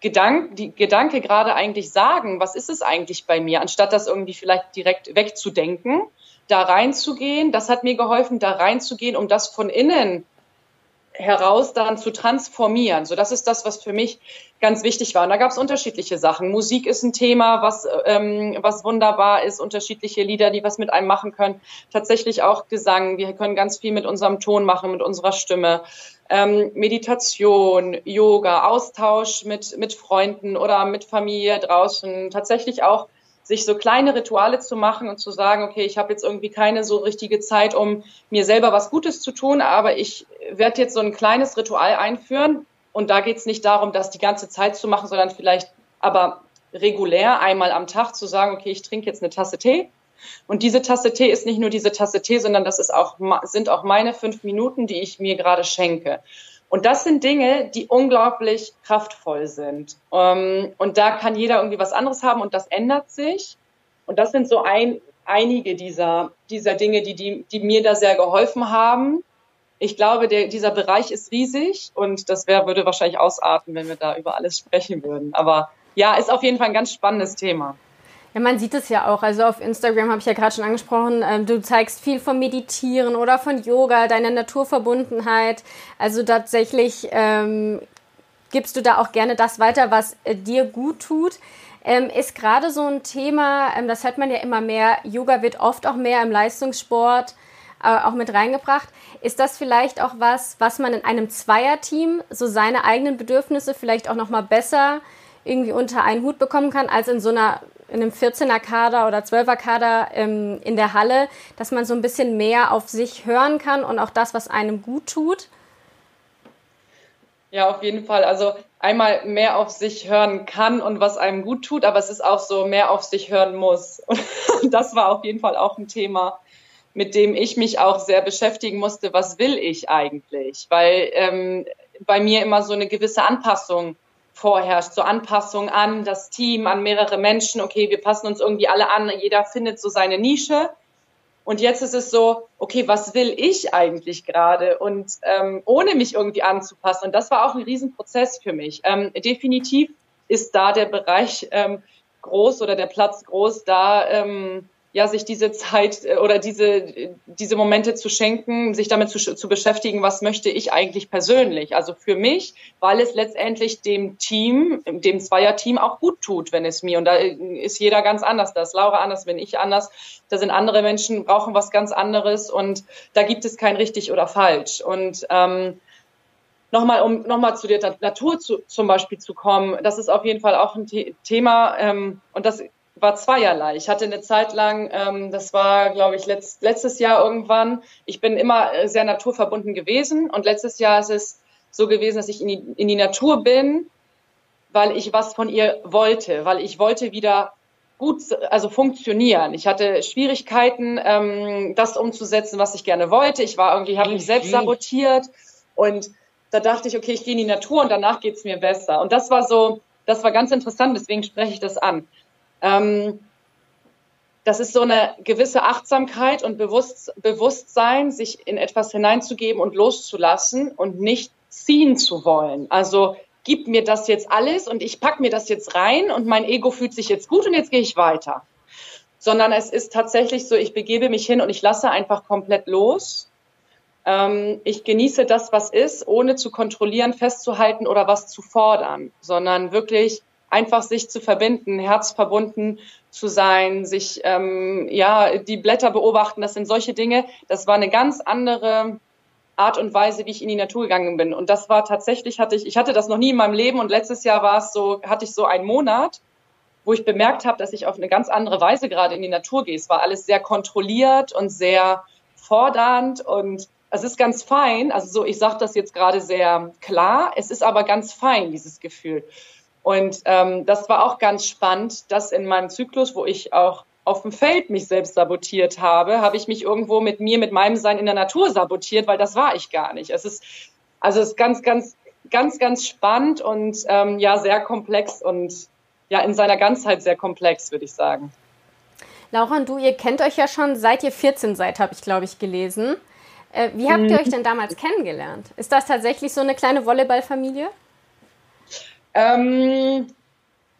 Gedank, die Gedanke gerade eigentlich sagen, was ist es eigentlich bei mir, anstatt das irgendwie vielleicht direkt wegzudenken, da reinzugehen. Das hat mir geholfen, da reinzugehen, um das von innen heraus dann zu transformieren. So, das ist das, was für mich ganz wichtig war. Und da gab es unterschiedliche Sachen. Musik ist ein Thema, was, ähm, was wunderbar ist, unterschiedliche Lieder, die was mit einem machen können. Tatsächlich auch Gesang. Wir können ganz viel mit unserem Ton machen, mit unserer Stimme ähm, Meditation, Yoga, Austausch mit, mit Freunden oder mit Familie draußen, tatsächlich auch sich so kleine Rituale zu machen und zu sagen, okay, ich habe jetzt irgendwie keine so richtige Zeit, um mir selber was Gutes zu tun, aber ich werde jetzt so ein kleines Ritual einführen. Und da geht es nicht darum, das die ganze Zeit zu machen, sondern vielleicht aber regulär einmal am Tag zu sagen, okay, ich trinke jetzt eine Tasse Tee. Und diese Tasse Tee ist nicht nur diese Tasse Tee, sondern das ist auch, sind auch meine fünf Minuten, die ich mir gerade schenke. Und das sind Dinge, die unglaublich kraftvoll sind. Ähm, und da kann jeder irgendwie was anderes haben und das ändert sich. Und das sind so ein, einige dieser, dieser Dinge, die, die, die mir da sehr geholfen haben. Ich glaube, der, dieser Bereich ist riesig und das wär, würde wahrscheinlich ausarten, wenn wir da über alles sprechen würden. Aber ja, ist auf jeden Fall ein ganz spannendes Thema. Ja, man sieht es ja auch. Also auf Instagram habe ich ja gerade schon angesprochen, ähm, du zeigst viel vom Meditieren oder von Yoga, deine Naturverbundenheit. Also tatsächlich ähm, gibst du da auch gerne das weiter, was äh, dir gut tut. Ähm, ist gerade so ein Thema, ähm, das hört man ja immer mehr, Yoga wird oft auch mehr im Leistungssport äh, auch mit reingebracht. Ist das vielleicht auch was, was man in einem Zweierteam so seine eigenen Bedürfnisse vielleicht auch nochmal besser irgendwie unter einen Hut bekommen kann, als in so einer in einem 14er Kader oder 12er Kader ähm, in der Halle, dass man so ein bisschen mehr auf sich hören kann und auch das, was einem gut tut? Ja, auf jeden Fall. Also einmal mehr auf sich hören kann und was einem gut tut, aber es ist auch so, mehr auf sich hören muss. *laughs* Und das war auf jeden Fall auch ein Thema, mit dem ich mich auch sehr beschäftigen musste. Was will ich eigentlich? Weil ähm, bei mir immer so eine gewisse Anpassung vorherrscht, so Anpassung an das Team, an mehrere Menschen. Okay, wir passen uns irgendwie alle an, jeder findet so seine Nische. Und jetzt ist es so, okay, was will ich eigentlich gerade? Und ähm, ohne mich irgendwie anzupassen. Und das war auch ein Riesenprozess für mich. Ähm, definitiv ist da der Bereich ähm, groß oder der Platz groß, da ähm, ja, sich diese Zeit äh, oder diese, diese Momente zu schenken, sich damit zu, zu beschäftigen, was möchte ich eigentlich persönlich? Also für mich, weil es letztendlich dem Team, dem Zweierteam auch gut tut, wenn es mir, und da ist jeder ganz anders, da ist Laura anders, bin ich anders, da sind andere Menschen, brauchen was ganz anderes und da gibt es kein richtig oder falsch. Und ähm, nochmal, um nochmal zu der Natur zu, zum Beispiel zu kommen, das ist auf jeden Fall auch ein Thema ähm, und das war zweierlei. Ich hatte eine Zeit lang, ähm, das war, glaube ich, letzt, letztes Jahr irgendwann, ich bin immer äh, sehr naturverbunden gewesen und letztes Jahr ist es so gewesen, dass ich in die, in die Natur bin, weil ich was von ihr wollte, weil ich wollte wieder gut, also funktionieren. Ich hatte Schwierigkeiten, ähm, das umzusetzen, was ich gerne wollte. Ich war irgendwie, habe mich selbst sabotiert und da dachte ich, okay, ich gehe in die Natur und danach geht's mir besser. Und das war so, das war ganz interessant, deswegen spreche ich das an. Ähm, das ist so eine gewisse Achtsamkeit und Bewusst Bewusstsein, sich in etwas hineinzugeben und loszulassen und nicht ziehen zu wollen. Also gib mir das jetzt alles und ich pack mir das jetzt rein und mein Ego fühlt sich jetzt gut und jetzt gehe ich weiter. Sondern es ist tatsächlich so, ich begebe mich hin und ich lasse einfach komplett los. Ähm, ich genieße das, was ist, ohne zu kontrollieren, festzuhalten oder was zu fordern, sondern wirklich einfach sich zu verbinden, herzverbunden zu sein, sich ähm, ja die Blätter beobachten, das sind solche Dinge. Das war eine ganz andere Art und Weise, wie ich in die Natur gegangen bin. Und das war tatsächlich hatte ich, ich hatte das noch nie in meinem Leben und letztes Jahr war es so, hatte ich so einen Monat, wo ich bemerkt habe, dass ich auf eine ganz andere Weise gerade in die Natur gehe. Es war alles sehr kontrolliert und sehr fordernd und es ist ganz fein. Also so, ich sage das jetzt gerade sehr klar. Es ist aber ganz fein dieses Gefühl. Und ähm, das war auch ganz spannend, dass in meinem Zyklus, wo ich auch auf dem Feld mich selbst sabotiert habe, habe ich mich irgendwo mit mir, mit meinem Sein in der Natur sabotiert, weil das war ich gar nicht. Es ist also es ist ganz, ganz, ganz, ganz spannend und ähm, ja sehr komplex und ja in seiner Ganzheit sehr komplex, würde ich sagen. Laura und du, ihr kennt euch ja schon seit ihr 14 seid, habe ich glaube ich gelesen. Äh, wie habt ihr mhm. euch denn damals kennengelernt? Ist das tatsächlich so eine kleine Volleyballfamilie? Ähm,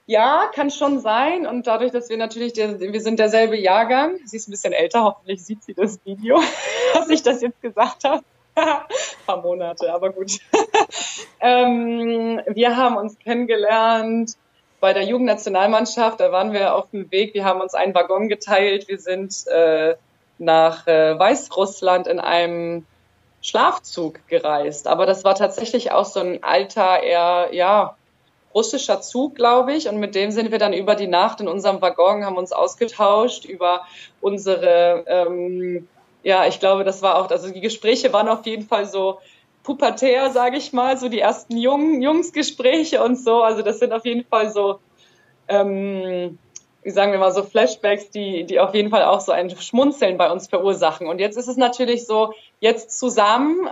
ja, kann schon sein. Und dadurch, dass wir natürlich, der, wir sind derselbe Jahrgang, sie ist ein bisschen älter, hoffentlich sieht sie das Video, *laughs* dass ich das jetzt gesagt habe. ein *laughs* paar Monate, aber gut. *laughs* ähm, wir haben uns kennengelernt bei der Jugendnationalmannschaft. Da waren wir auf dem Weg. Wir haben uns einen Waggon geteilt. Wir sind äh, nach äh, Weißrussland in einem Schlafzug gereist. Aber das war tatsächlich auch so ein alter, eher, ja, russischer Zug, glaube ich. Und mit dem sind wir dann über die Nacht in unserem Waggon, haben uns ausgetauscht über unsere, ähm, ja, ich glaube, das war auch, also die Gespräche waren auf jeden Fall so pubertär, sage ich mal, so die ersten Jungen, Jungsgespräche und so. Also das sind auf jeden Fall so, ähm, wie sagen wir mal, so Flashbacks, die, die auf jeden Fall auch so ein Schmunzeln bei uns verursachen. Und jetzt ist es natürlich so, jetzt zusammen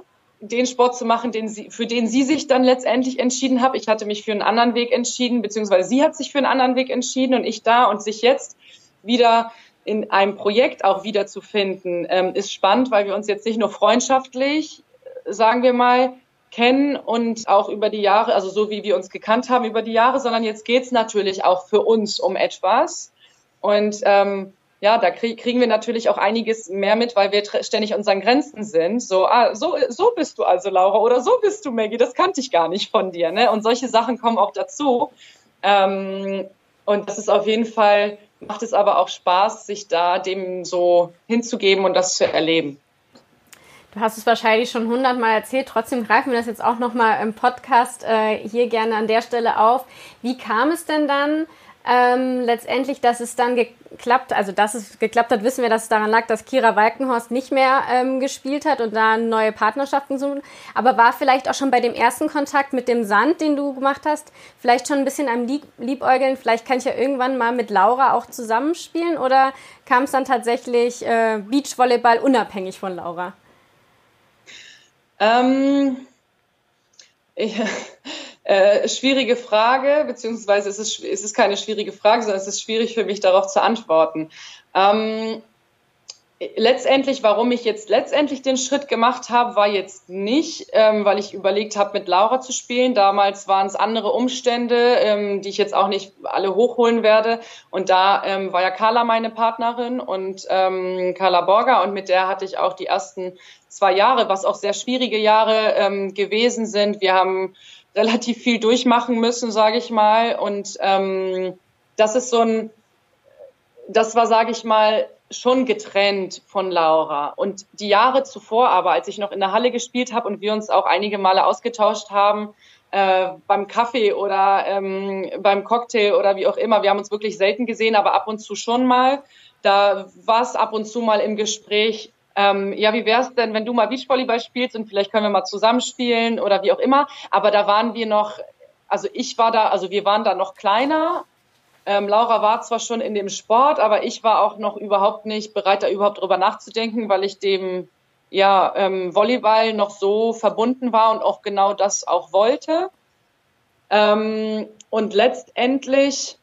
den Sport zu machen, den sie, für den sie sich dann letztendlich entschieden hat. Ich hatte mich für einen anderen Weg entschieden, beziehungsweise sie hat sich für einen anderen Weg entschieden und ich da und sich jetzt wieder in einem Projekt auch wiederzufinden, ähm, ist spannend, weil wir uns jetzt nicht nur freundschaftlich, sagen wir mal, kennen und auch über die Jahre, also so wie wir uns gekannt haben über die Jahre, sondern jetzt geht's natürlich auch für uns um etwas. Und ähm, ja, da krieg, kriegen wir natürlich auch einiges mehr mit, weil wir ständig unseren Grenzen sind. So, ah, so, so bist du also, Laura, oder so bist du, Maggie, das kannte ich gar nicht von dir. Ne? Und solche Sachen kommen auch dazu. Ähm, und das ist auf jeden Fall, macht es aber auch Spaß, sich da dem so hinzugeben und das zu erleben. Du hast es wahrscheinlich schon hundertmal erzählt, trotzdem greifen wir das jetzt auch nochmal im Podcast äh, hier gerne an der Stelle auf. Wie kam es denn dann ähm, letztendlich, dass es dann geklappt, also dass es geklappt hat, wissen wir, dass es daran lag, dass Kira Walkenhorst nicht mehr ähm, gespielt hat und da neue Partnerschaften suchen. Aber war vielleicht auch schon bei dem ersten Kontakt mit dem Sand, den du gemacht hast, vielleicht schon ein bisschen am Lieb Liebäugeln, vielleicht kann ich ja irgendwann mal mit Laura auch zusammenspielen oder kam es dann tatsächlich äh, Beachvolleyball unabhängig von Laura? Ähm, ich, äh, schwierige Frage, beziehungsweise es ist, es ist keine schwierige Frage, sondern es ist schwierig für mich darauf zu antworten. Ähm, letztendlich, warum ich jetzt letztendlich den Schritt gemacht habe, war jetzt nicht, ähm, weil ich überlegt habe, mit Laura zu spielen. Damals waren es andere Umstände, ähm, die ich jetzt auch nicht alle hochholen werde. Und da ähm, war ja Carla meine Partnerin und ähm, Carla Borger und mit der hatte ich auch die ersten zwei Jahre, was auch sehr schwierige Jahre ähm, gewesen sind. Wir haben relativ viel durchmachen müssen, sage ich mal. Und ähm, das ist so ein, das war, sage ich mal, schon getrennt von Laura. Und die Jahre zuvor aber, als ich noch in der Halle gespielt habe und wir uns auch einige Male ausgetauscht haben, äh, beim Kaffee oder ähm, beim Cocktail oder wie auch immer, wir haben uns wirklich selten gesehen, aber ab und zu schon mal. Da war es ab und zu mal im Gespräch, ähm, ja, wie wäre es denn, wenn du mal Beachvolleyball spielst und vielleicht können wir mal zusammenspielen oder wie auch immer. Aber da waren wir noch, also ich war da, also wir waren da noch kleiner. Ähm, Laura war zwar schon in dem Sport, aber ich war auch noch überhaupt nicht bereit, da überhaupt drüber nachzudenken, weil ich dem ja, ähm, Volleyball noch so verbunden war und auch genau das auch wollte. Ähm, und letztendlich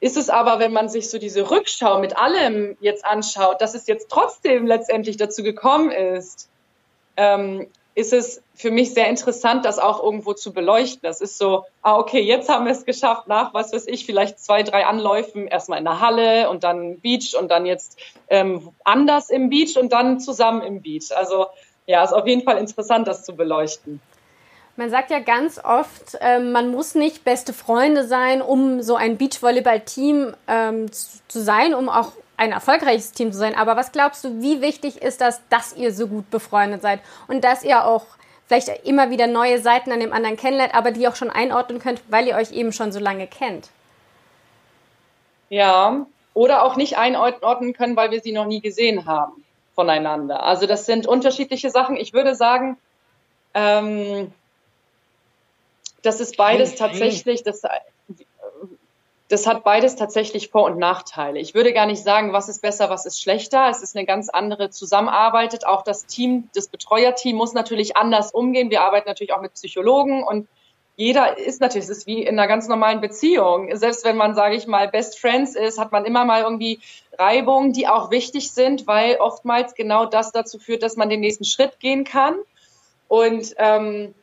ist es aber, wenn man sich so diese Rückschau mit allem jetzt anschaut, dass es jetzt trotzdem letztendlich dazu gekommen ist, ähm, ist es für mich sehr interessant, das auch irgendwo zu beleuchten. Das ist so, ah, okay, jetzt haben wir es geschafft, nach, was weiß ich, vielleicht zwei, drei Anläufen, erstmal in der Halle und dann Beach und dann jetzt ähm, anders im Beach und dann zusammen im Beach. Also ja, ist auf jeden Fall interessant, das zu beleuchten. Man sagt ja ganz oft, äh, man muss nicht beste Freunde sein, um so ein Beachvolleyball-Team ähm, zu, zu sein, um auch ein erfolgreiches Team zu sein. Aber was glaubst du, wie wichtig ist das, dass ihr so gut befreundet seid und dass ihr auch vielleicht immer wieder neue Seiten an dem anderen kennenlernt, aber die auch schon einordnen könnt, weil ihr euch eben schon so lange kennt? Ja, oder auch nicht einordnen können, weil wir sie noch nie gesehen haben voneinander. Also das sind unterschiedliche Sachen. Ich würde sagen, ähm, das ist beides tatsächlich, das, das hat beides tatsächlich Vor- und Nachteile. Ich würde gar nicht sagen, was ist besser, was ist schlechter. Es ist eine ganz andere Zusammenarbeit. Auch das Team, das Betreuerteam muss natürlich anders umgehen. Wir arbeiten natürlich auch mit Psychologen und jeder ist natürlich, es ist wie in einer ganz normalen Beziehung. Selbst wenn man, sage ich mal, Best Friends ist, hat man immer mal irgendwie Reibungen, die auch wichtig sind, weil oftmals genau das dazu führt, dass man den nächsten Schritt gehen kann. Und ähm,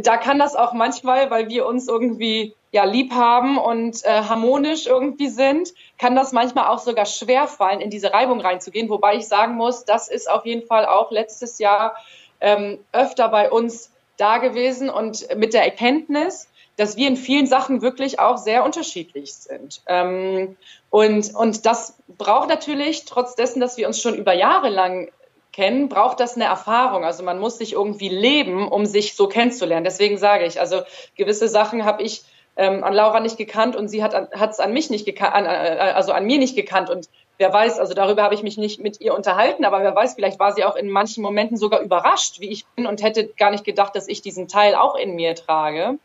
da kann das auch manchmal, weil wir uns irgendwie ja lieb haben und äh, harmonisch irgendwie sind, kann das manchmal auch sogar schwer fallen, in diese Reibung reinzugehen. Wobei ich sagen muss, das ist auf jeden Fall auch letztes Jahr ähm, öfter bei uns da gewesen und mit der Erkenntnis, dass wir in vielen Sachen wirklich auch sehr unterschiedlich sind. Ähm, und, und das braucht natürlich, trotz dessen, dass wir uns schon über Jahre lang kennen, braucht das eine Erfahrung. Also man muss sich irgendwie leben, um sich so kennenzulernen. Deswegen sage ich, also gewisse Sachen habe ich ähm, an Laura nicht gekannt und sie hat es an mich nicht gekannt, an, äh, also an mir nicht gekannt. Und wer weiß, also darüber habe ich mich nicht mit ihr unterhalten, aber wer weiß, vielleicht war sie auch in manchen Momenten sogar überrascht, wie ich bin und hätte gar nicht gedacht, dass ich diesen Teil auch in mir trage.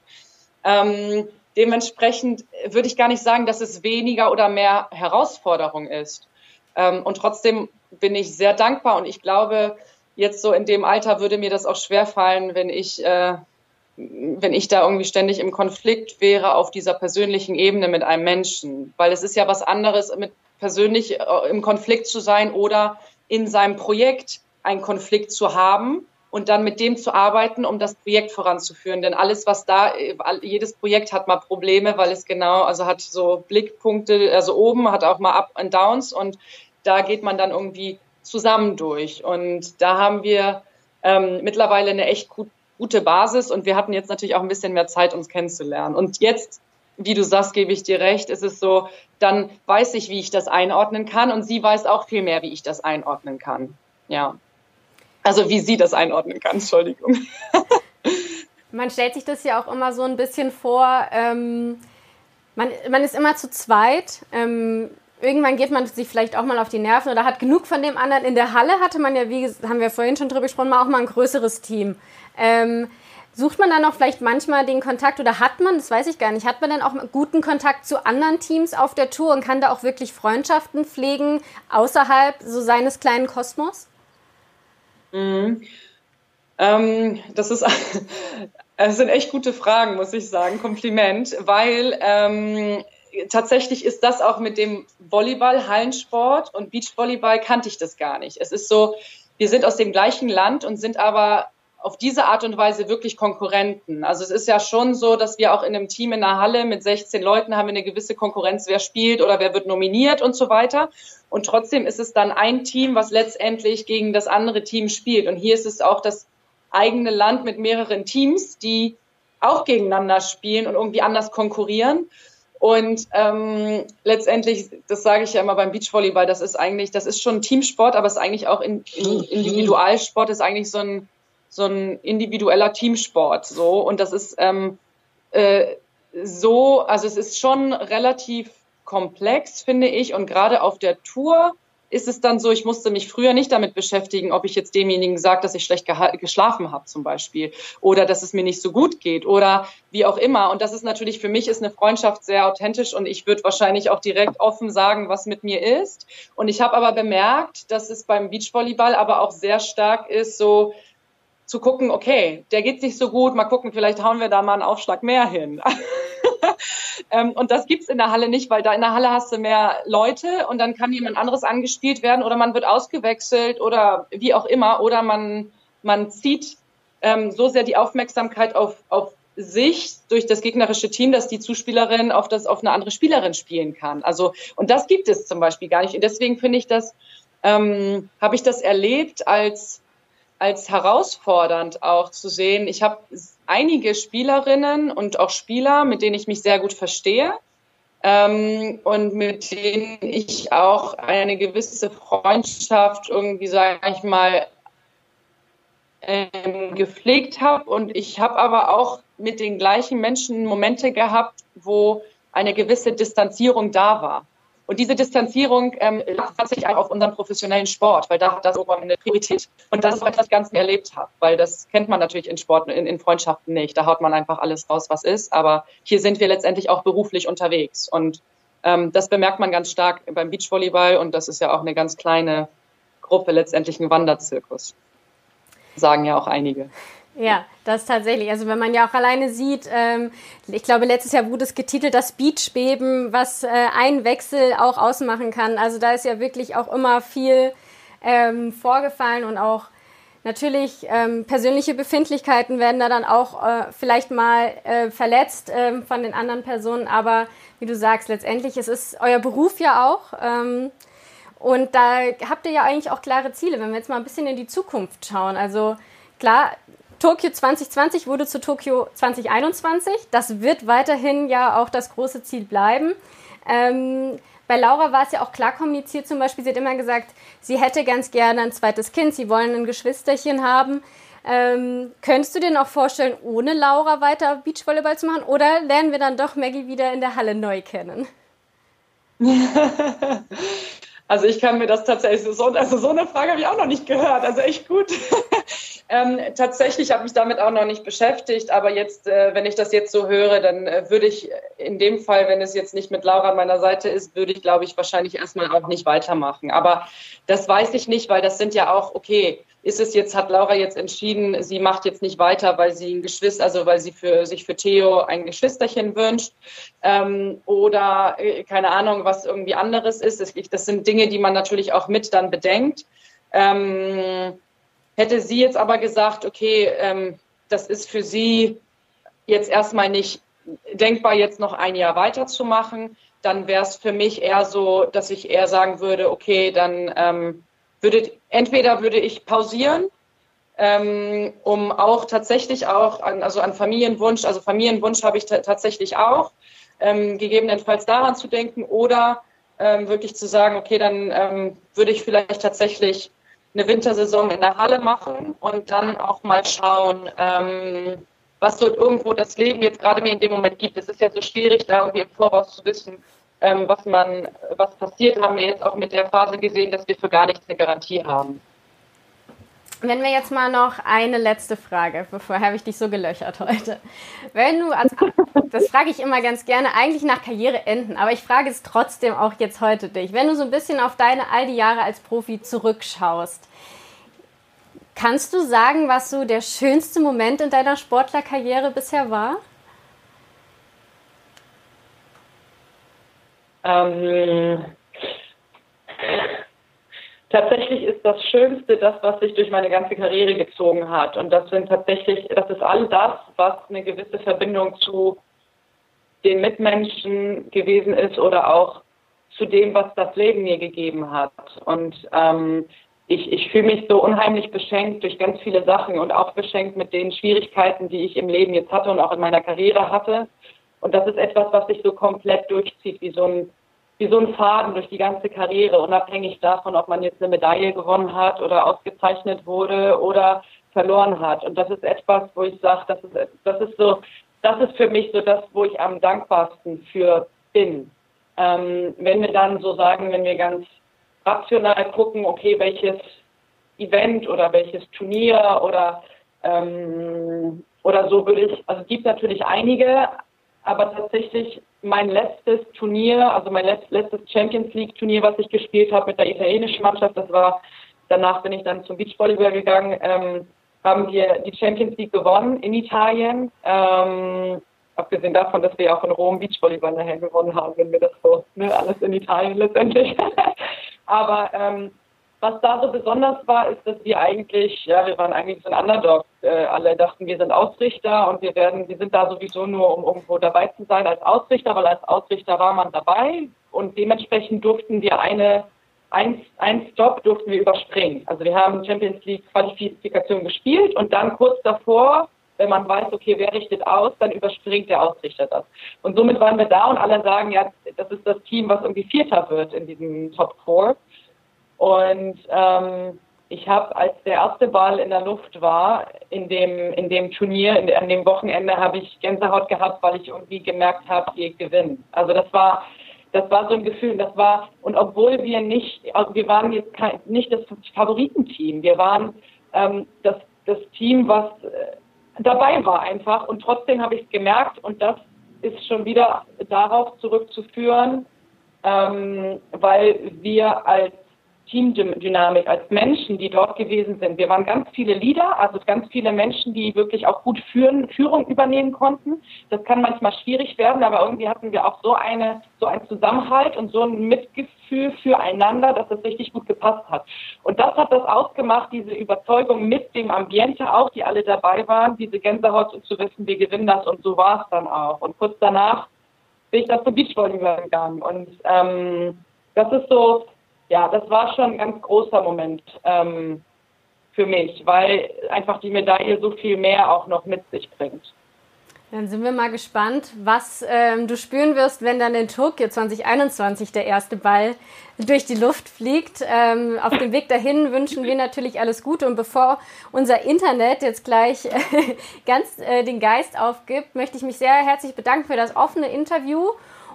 Ähm, dementsprechend würde ich gar nicht sagen, dass es weniger oder mehr Herausforderung ist. Ähm, und trotzdem bin ich sehr dankbar und ich glaube, jetzt so in dem Alter würde mir das auch schwer fallen, wenn ich, äh, wenn ich da irgendwie ständig im Konflikt wäre auf dieser persönlichen Ebene mit einem Menschen. Weil es ist ja was anderes, mit persönlich äh, im Konflikt zu sein oder in seinem Projekt einen Konflikt zu haben und dann mit dem zu arbeiten, um das Projekt voranzuführen. Denn alles, was da, jedes Projekt hat mal Probleme, weil es genau, also hat so Blickpunkte, also oben hat auch mal Up and Downs und da geht man dann irgendwie zusammen durch. Und da haben wir ähm, mittlerweile eine echt gut, gute Basis und wir hatten jetzt natürlich auch ein bisschen mehr Zeit, uns kennenzulernen. Und jetzt, wie du sagst, gebe ich dir recht, ist es so, dann weiß ich, wie ich das einordnen kann und sie weiß auch viel mehr, wie ich das einordnen kann. Ja. Also wie sie das einordnen kann, Entschuldigung. *laughs* Man stellt sich das ja auch immer so ein bisschen vor, ähm, man, man ist immer zu zweit. Ähm, irgendwann geht man sich vielleicht auch mal auf die Nerven oder hat genug von dem anderen. In der Halle hatte man ja, wie haben wir vorhin schon drüber gesprochen, mal auch mal ein größeres Team. Ähm, sucht man dann auch vielleicht manchmal den Kontakt oder hat man, das weiß ich gar nicht, hat man dann auch guten Kontakt zu anderen Teams auf der Tour und kann da auch wirklich Freundschaften pflegen außerhalb so seines kleinen Kosmos? Mhm. Ähm, das ist, *laughs* das sind echt gute Fragen, muss ich sagen. Kompliment, weil ähm, tatsächlich ist das auch mit dem Volleyball, Hallensport und Beachvolleyball kannte ich das gar nicht. Es ist so, wir sind aus dem gleichen Land und sind aber auf diese Art und Weise wirklich Konkurrenten. Also es ist ja schon so, dass wir auch in einem Team in der Halle mit 16 Leuten haben wir eine gewisse Konkurrenz, wer spielt oder wer wird nominiert und so weiter. Und trotzdem ist es dann ein Team, was letztendlich gegen das andere Team spielt. Und hier ist es auch das eigene Land mit mehreren Teams, die auch gegeneinander spielen und irgendwie anders konkurrieren. Und ähm, letztendlich, das sage ich ja immer beim Beachvolleyball, das ist eigentlich, das ist schon ein Teamsport, aber es ist eigentlich auch in, in Individualsport ist eigentlich so ein, so ein individueller Teamsport. So und das ist ähm, äh, so, also es ist schon relativ komplex, finde ich. Und gerade auf der Tour ist es dann so, ich musste mich früher nicht damit beschäftigen, ob ich jetzt demjenigen sage, dass ich schlecht geschlafen habe zum Beispiel oder dass es mir nicht so gut geht oder wie auch immer. Und das ist natürlich für mich ist eine Freundschaft sehr authentisch und ich würde wahrscheinlich auch direkt offen sagen, was mit mir ist. Und ich habe aber bemerkt, dass es beim Beachvolleyball aber auch sehr stark ist, so zu gucken, okay, der geht sich so gut, mal gucken, vielleicht hauen wir da mal einen Aufschlag mehr hin. *laughs* ähm, und das gibt's in der Halle nicht, weil da in der Halle hast du mehr Leute und dann kann jemand anderes angespielt werden oder man wird ausgewechselt oder wie auch immer oder man, man zieht ähm, so sehr die Aufmerksamkeit auf, auf sich durch das gegnerische Team, dass die Zuspielerin auf das auf eine andere Spielerin spielen kann. Also und das gibt es zum Beispiel gar nicht. Und deswegen finde ich das ähm, habe ich das erlebt als als herausfordernd auch zu sehen. Ich habe einige Spielerinnen und auch Spieler, mit denen ich mich sehr gut verstehe ähm, und mit denen ich auch eine gewisse Freundschaft irgendwie, sage ich mal, ähm, gepflegt habe. Und ich habe aber auch mit den gleichen Menschen Momente gehabt, wo eine gewisse Distanzierung da war. Und diese Distanzierung ähm, hat sich auch auf unseren professionellen Sport, weil da hat das irgendwann eine Priorität. Und das ist, was ich das Ganze erlebt habe, weil das kennt man natürlich in Sport, in, in Freundschaften nicht. Da haut man einfach alles raus, was ist. Aber hier sind wir letztendlich auch beruflich unterwegs. Und ähm, das bemerkt man ganz stark beim Beachvolleyball. Und das ist ja auch eine ganz kleine Gruppe, letztendlich ein Wanderzirkus. Sagen ja auch einige. Ja, das tatsächlich. Also wenn man ja auch alleine sieht, ähm, ich glaube, letztes Jahr wurde es getitelt, das Beachbeben, was äh, ein Wechsel auch ausmachen kann. Also da ist ja wirklich auch immer viel ähm, vorgefallen und auch natürlich ähm, persönliche Befindlichkeiten werden da dann auch äh, vielleicht mal äh, verletzt äh, von den anderen Personen. Aber wie du sagst, letztendlich es ist euer Beruf ja auch. Ähm, und da habt ihr ja eigentlich auch klare Ziele, wenn wir jetzt mal ein bisschen in die Zukunft schauen. Also klar, Tokio 2020 wurde zu Tokio 2021. Das wird weiterhin ja auch das große Ziel bleiben. Ähm, Bei Laura war es ja auch klar kommuniziert, zum Beispiel, sie hat immer gesagt, sie hätte ganz gerne ein zweites Kind, sie wollen ein Geschwisterchen haben. Ähm, könntest du dir noch vorstellen, ohne Laura weiter Beachvolleyball zu machen? Oder lernen wir dann doch Maggie wieder in der Halle neu kennen? *laughs* Also ich kann mir das tatsächlich so, also so eine Frage habe ich auch noch nicht gehört. Also echt gut. *laughs* ähm, tatsächlich habe ich damit auch noch nicht beschäftigt, aber jetzt, äh, wenn ich das jetzt so höre, dann äh, würde ich in dem Fall, wenn es jetzt nicht mit Laura an meiner Seite ist, würde ich, glaube ich, wahrscheinlich erstmal auch nicht weitermachen. Aber das weiß ich nicht, weil das sind ja auch, okay, ist es jetzt, hat Laura jetzt entschieden, sie macht jetzt nicht weiter, weil sie ein Geschwister, also weil sie für sich für Theo ein Geschwisterchen wünscht ähm, oder äh, keine Ahnung, was irgendwie anderes ist. Das, das, sind Dinge, die man natürlich auch mit dann bedenkt. Ähm, hätte sie jetzt aber gesagt, okay, ähm, das ist für sie jetzt erstmal nicht denkbar, jetzt noch ein Jahr weiterzumachen, dann wäre es für mich eher so, dass ich eher sagen würde, okay, dann ähm, würde, entweder würde ich pausieren, ähm, um auch tatsächlich auch an, also an Familienwunsch, also Familienwunsch habe ich tatsächlich auch, ähm, gegebenenfalls daran zu denken oder ähm, wirklich zu sagen, okay, dann ähm, würde ich vielleicht tatsächlich eine Wintersaison in der Halle machen und dann auch mal schauen, ähm, was so irgendwo das Leben jetzt gerade mir in dem Moment gibt. Es ist ja so schwierig, da irgendwie im Voraus zu wissen, ähm, was man, was passiert, haben wir jetzt auch mit der Phase gesehen, dass wir für gar nichts eine Garantie haben. Wenn wir jetzt mal noch eine letzte Frage, bevor habe ich dich so gelöchert heute. Wenn du als, *laughs* das frage ich immer ganz gerne, eigentlich nach Karriereenden, aber ich frage es trotzdem auch jetzt heute dich. Wenn du so ein bisschen auf deine all die Jahre als Profi zurückschaust, kannst du sagen, was so der schönste Moment in deiner Sportlerkarriere bisher war? Ähm, tatsächlich ist das Schönste das, was sich durch meine ganze Karriere gezogen hat. Und das sind tatsächlich, das ist all das, was eine gewisse Verbindung zu den Mitmenschen gewesen ist oder auch zu dem, was das Leben mir gegeben hat. Und ähm, ich, ich fühle mich so unheimlich beschenkt durch ganz viele Sachen und auch beschenkt mit den Schwierigkeiten, die ich im Leben jetzt hatte und auch in meiner Karriere hatte. Und das ist etwas, was sich so komplett durchzieht, wie so ein, wie so ein Faden durch die ganze Karriere, unabhängig davon, ob man jetzt eine Medaille gewonnen hat oder ausgezeichnet wurde oder verloren hat. Und das ist etwas, wo ich sage, das ist, das ist so, das ist für mich so das, wo ich am dankbarsten für bin. Ähm, wenn wir dann so sagen, wenn wir ganz rational gucken, okay, welches Event oder welches Turnier oder ähm, oder so würde ich, also es gibt natürlich einige, aber tatsächlich mein letztes Turnier, also mein letztes Champions League Turnier, was ich gespielt habe mit der italienischen Mannschaft, das war, danach bin ich dann zum Beachvolleyball gegangen, ähm, haben wir die Champions League gewonnen in Italien. Ähm, abgesehen davon, dass wir auch in Rom Beachvolleyball nachher gewonnen haben, wenn wir das so, ne, alles in Italien letztendlich. *laughs* Aber ähm, was da so besonders war, ist, dass wir eigentlich, ja, wir waren eigentlich so ein Underdog. Äh, alle dachten, wir sind Ausrichter und wir werden, wir sind da sowieso nur, um irgendwo dabei zu sein als Ausrichter, weil als Ausrichter war man dabei und dementsprechend durften wir eine, ein, ein Stop durften wir überspringen. Also wir haben Champions League Qualifikation gespielt und dann kurz davor, wenn man weiß, okay, wer richtet aus, dann überspringt der Ausrichter das. Und somit waren wir da und alle sagen, ja, das ist das Team, was irgendwie Vierter wird in diesem Top Four. Und ähm, ich habe, als der erste Ball in der Luft war, in dem, in dem Turnier, in, an dem Wochenende, habe ich Gänsehaut gehabt, weil ich irgendwie gemerkt habe, wir gewinnen. Also das war, das war so ein Gefühl, das war, und obwohl wir nicht, also wir waren jetzt kein, nicht das Favoritenteam, wir waren ähm, das, das Team, was äh, dabei war einfach. Und trotzdem habe ich es gemerkt, und das ist schon wieder darauf zurückzuführen, ähm, weil wir als Teamdynamik, als Menschen, die dort gewesen sind. Wir waren ganz viele Leader, also ganz viele Menschen, die wirklich auch gut führen, Führung übernehmen konnten. Das kann manchmal schwierig werden, aber irgendwie hatten wir auch so eine, so einen Zusammenhalt und so ein Mitgefühl füreinander, dass es richtig gut gepasst hat. Und das hat das ausgemacht, diese Überzeugung mit dem Ambiente auch, die alle dabei waren, diese Gänsehaut zu wissen, wir gewinnen das und so war es dann auch. Und kurz danach bin ich dann zum Beachvolleyball gegangen und ähm, das ist so, ja, das war schon ein ganz großer Moment ähm, für mich, weil einfach die Medaille so viel mehr auch noch mit sich bringt. Dann sind wir mal gespannt, was ähm, du spüren wirst, wenn dann in Tokio 2021 der erste Ball durch die Luft fliegt. Ähm, auf dem Weg dahin wünschen wir natürlich alles Gute. Und bevor unser Internet jetzt gleich äh, *laughs* ganz äh, den Geist aufgibt, möchte ich mich sehr herzlich bedanken für das offene Interview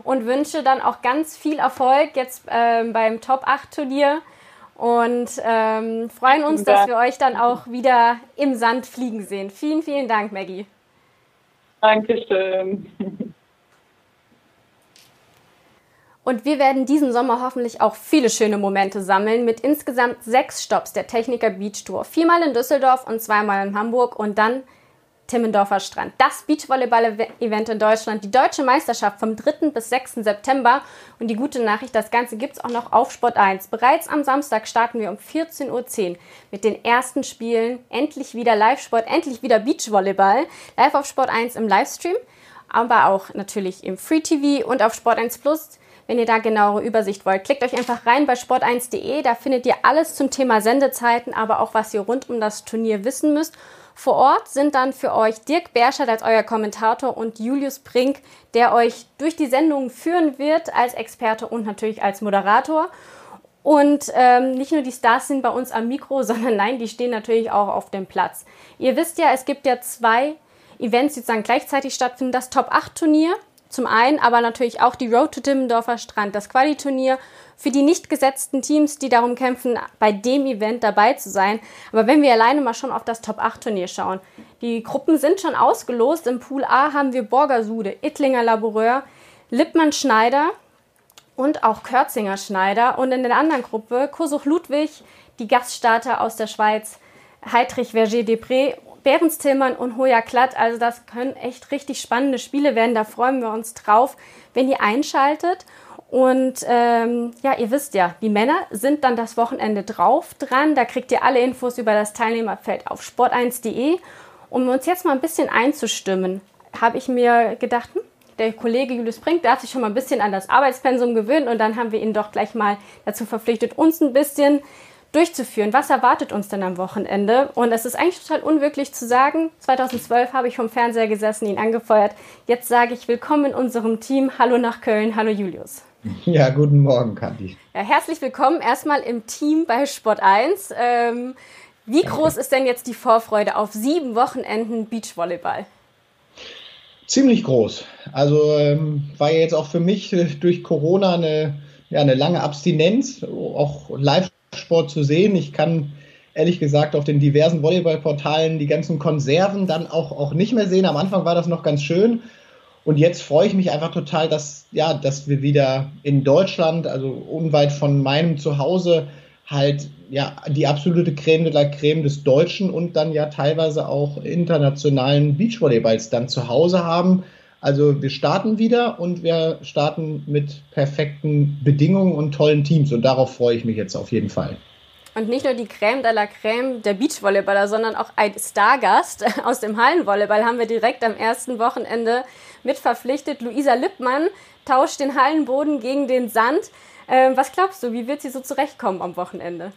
und wünsche dann auch ganz viel Erfolg jetzt ähm, beim Top 8 Turnier und ähm, freuen uns, dass wir euch dann auch wieder im Sand fliegen sehen. Vielen, vielen Dank, Maggie. Dankeschön. Und wir werden diesen Sommer hoffentlich auch viele schöne Momente sammeln mit insgesamt sechs Stops der Techniker Beach Tour. Viermal in Düsseldorf und zweimal in Hamburg und dann Timmendorfer Strand. Das Beachvolleyball-Event in Deutschland, die deutsche Meisterschaft vom 3. bis 6. September. Und die gute Nachricht, das Ganze gibt es auch noch auf Sport 1. Bereits am Samstag starten wir um 14.10 Uhr mit den ersten Spielen. Endlich wieder Live-Sport, endlich wieder Beachvolleyball. Live auf Sport 1 im Livestream, aber auch natürlich im Free TV und auf Sport 1 Plus. Wenn ihr da genauere Übersicht wollt, klickt euch einfach rein bei sport1.de. Da findet ihr alles zum Thema Sendezeiten, aber auch was ihr rund um das Turnier wissen müsst. Vor Ort sind dann für euch Dirk Berschert als euer Kommentator und Julius Brink, der euch durch die Sendung führen wird als Experte und natürlich als Moderator. Und ähm, nicht nur die Stars sind bei uns am Mikro, *laughs* sondern nein, die stehen natürlich auch auf dem Platz. Ihr wisst ja, es gibt ja zwei Events, die sozusagen gleichzeitig stattfinden. Das Top 8 Turnier zum einen, aber natürlich auch die Road to Dimmendorfer Strand, das Quali-Turnier für die nicht gesetzten Teams, die darum kämpfen, bei dem Event dabei zu sein. Aber wenn wir alleine mal schon auf das Top 8 Turnier schauen, die Gruppen sind schon ausgelost. Im Pool A haben wir Borgersude, Ittlinger Laboureur, Lippmann Schneider und auch Körzinger Schneider. Und in der anderen Gruppe Kosuch Ludwig, die Gaststarter aus der Schweiz, Heidrich Verger Tillmann und Hoja Klatt. Also das können echt richtig spannende Spiele werden. Da freuen wir uns drauf, wenn ihr einschaltet. Und ähm, ja, ihr wisst ja, die Männer sind dann das Wochenende drauf dran. Da kriegt ihr alle Infos über das Teilnehmerfeld auf sport1.de. Um uns jetzt mal ein bisschen einzustimmen, habe ich mir gedacht, hm, der Kollege Julius Brink darf sich schon mal ein bisschen an das Arbeitspensum gewöhnen und dann haben wir ihn doch gleich mal dazu verpflichtet, uns ein bisschen durchzuführen. Was erwartet uns denn am Wochenende? Und es ist eigentlich total unwirklich zu sagen. 2012 habe ich vom Fernseher gesessen, ihn angefeuert. Jetzt sage ich willkommen in unserem Team. Hallo nach Köln. Hallo Julius. *laughs* Ja, guten Morgen, Kathi. Ja, herzlich willkommen erstmal im Team bei Sport 1. Ähm, wie groß ist denn jetzt die Vorfreude auf sieben Wochenenden Beachvolleyball? Ziemlich groß. Also ähm, war jetzt auch für mich äh, durch Corona eine, ja, eine lange Abstinenz, auch Live-Sport zu sehen. Ich kann ehrlich gesagt auf den diversen Volleyballportalen die ganzen Konserven dann auch, auch nicht mehr sehen. Am Anfang war das noch ganz schön. Und jetzt freue ich mich einfach total, dass, ja, dass wir wieder in Deutschland, also unweit von meinem Zuhause, halt ja die absolute Creme de la Creme des Deutschen und dann ja teilweise auch internationalen Beachvolleyballs dann zu Hause haben. Also wir starten wieder und wir starten mit perfekten Bedingungen und tollen Teams und darauf freue ich mich jetzt auf jeden Fall. Und nicht nur die Creme de la Creme der Beachvolleyballer, sondern auch ein Stargast *laughs* aus dem Hallenvolleyball haben wir direkt am ersten Wochenende mit verpflichtet. Luisa Lippmann tauscht den Hallenboden gegen den Sand. Ähm, was glaubst du, wie wird sie so zurechtkommen am Wochenende?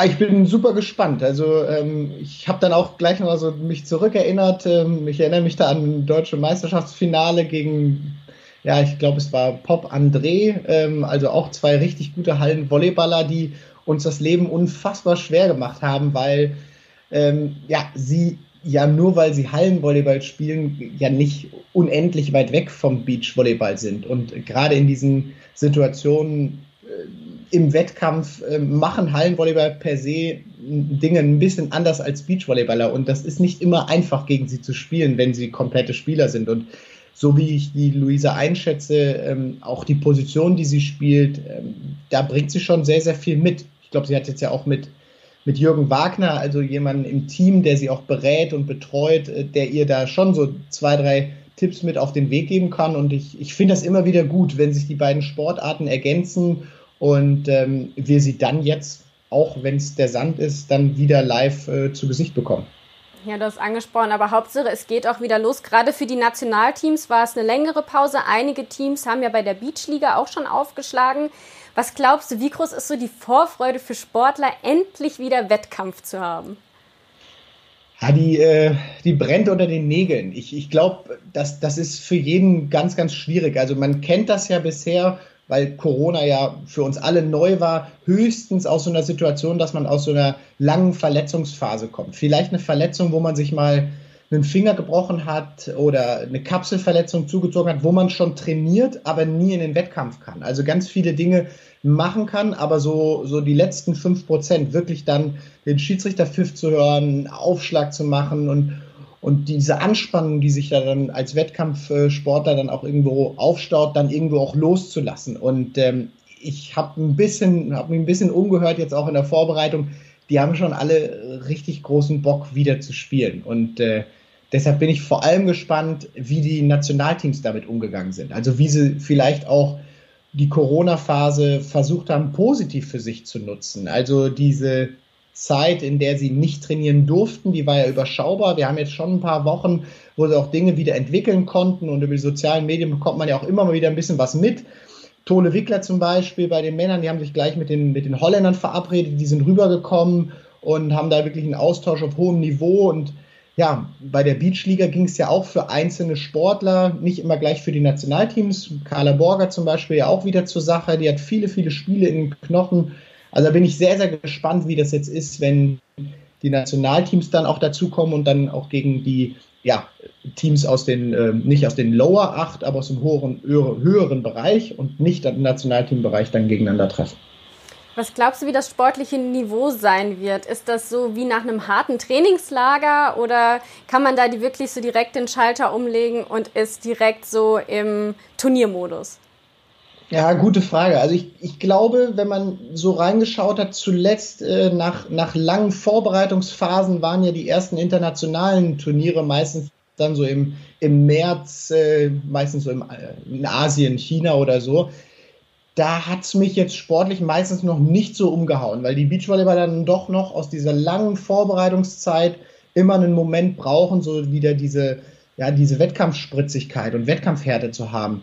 Ah, ich bin super gespannt. Also ähm, ich habe dann auch gleich noch so mich zurückerinnert. Ähm, ich erinnere mich da an deutsche Meisterschaftsfinale gegen, ja, ich glaube es war Pop André, ähm, also auch zwei richtig gute Hallenvolleyballer, die uns das Leben unfassbar schwer gemacht haben, weil ähm, ja sie ja nur weil sie Hallenvolleyball spielen, ja nicht unendlich weit weg vom Beachvolleyball sind. Und gerade in diesen Situationen im Wettkampf äh, machen Hallenvolleyball per se Dinge ein bisschen anders als Beachvolleyballer. Und das ist nicht immer einfach, gegen sie zu spielen, wenn sie komplette Spieler sind. Und so wie ich die Luisa einschätze, ähm, auch die Position, die sie spielt, ähm, da bringt sie schon sehr, sehr viel mit. Ich glaube, sie hat jetzt ja auch mit mit Jürgen Wagner, also jemanden im Team, der sie auch berät und betreut, äh, der ihr da schon so zwei, drei Tipps mit auf den Weg geben kann. Und ich, ich finde das immer wieder gut, wenn sich die beiden Sportarten ergänzen und ähm, wir sie dann jetzt, auch wenn es der Sand ist, dann wieder live äh, zu Gesicht bekommen. Ja, du hast angesprochen, aber Hauptsache, es geht auch wieder los. Gerade für die Nationalteams war es eine längere Pause. Einige Teams haben ja bei der Beachliga auch schon aufgeschlagen. Was glaubst du, wie groß ist so die Vorfreude für Sportler, endlich wieder Wettkampf zu haben? Ja, die, äh, die brennt unter den Nägeln. Ich, ich glaube, das, das ist für jeden ganz, ganz schwierig. Also man kennt das ja bisher, weil Corona ja für uns alle neu war, höchstens aus so einer Situation, dass man aus so einer langen Verletzungsphase kommt. Vielleicht eine Verletzung, wo man sich mal einen Finger gebrochen hat oder eine Kapselverletzung zugezogen hat, wo man schon trainiert, aber nie in den Wettkampf kann. Also ganz viele Dinge machen kann, aber so, so die letzten fünf Prozent wirklich dann den Schiedsrichter Pfiff zu hören, Aufschlag zu machen und, und diese Anspannung, die sich da dann als Wettkampfsportler dann auch irgendwo aufstaut, dann irgendwo auch loszulassen. Und ähm, ich habe ein bisschen, habe mich ein bisschen umgehört jetzt auch in der Vorbereitung. Die haben schon alle richtig großen Bock wieder zu spielen und äh, Deshalb bin ich vor allem gespannt, wie die Nationalteams damit umgegangen sind. Also wie sie vielleicht auch die Corona-Phase versucht haben, positiv für sich zu nutzen. Also diese Zeit, in der sie nicht trainieren durften, die war ja überschaubar. Wir haben jetzt schon ein paar Wochen, wo sie auch Dinge wieder entwickeln konnten und über die sozialen Medien bekommt man ja auch immer mal wieder ein bisschen was mit. Tole Wickler zum Beispiel bei den Männern, die haben sich gleich mit den, mit den Holländern verabredet, die sind rübergekommen und haben da wirklich einen Austausch auf hohem Niveau und ja, bei der Beachliga ging es ja auch für einzelne Sportler, nicht immer gleich für die Nationalteams. Carla Borger zum Beispiel ja auch wieder zur Sache. Die hat viele, viele Spiele in den Knochen. Also da bin ich sehr, sehr gespannt, wie das jetzt ist, wenn die Nationalteams dann auch dazukommen und dann auch gegen die ja, Teams aus den, äh, nicht aus den Lower 8, aber aus dem höheren, höheren Bereich und nicht im Nationalteambereich dann gegeneinander treffen. Was glaubst du, wie das sportliche Niveau sein wird? Ist das so wie nach einem harten Trainingslager oder kann man da die wirklich so direkt den Schalter umlegen und ist direkt so im Turniermodus? Ja, gute Frage. Also ich, ich glaube, wenn man so reingeschaut hat, zuletzt äh, nach, nach langen Vorbereitungsphasen waren ja die ersten internationalen Turniere meistens dann so im, im März, äh, meistens so im, äh, in Asien, China oder so da hat es mich jetzt sportlich meistens noch nicht so umgehauen, weil die Beachvolleyballer dann doch noch aus dieser langen Vorbereitungszeit immer einen Moment brauchen, so wieder diese, ja, diese Wettkampfspritzigkeit und Wettkampfhärte zu haben.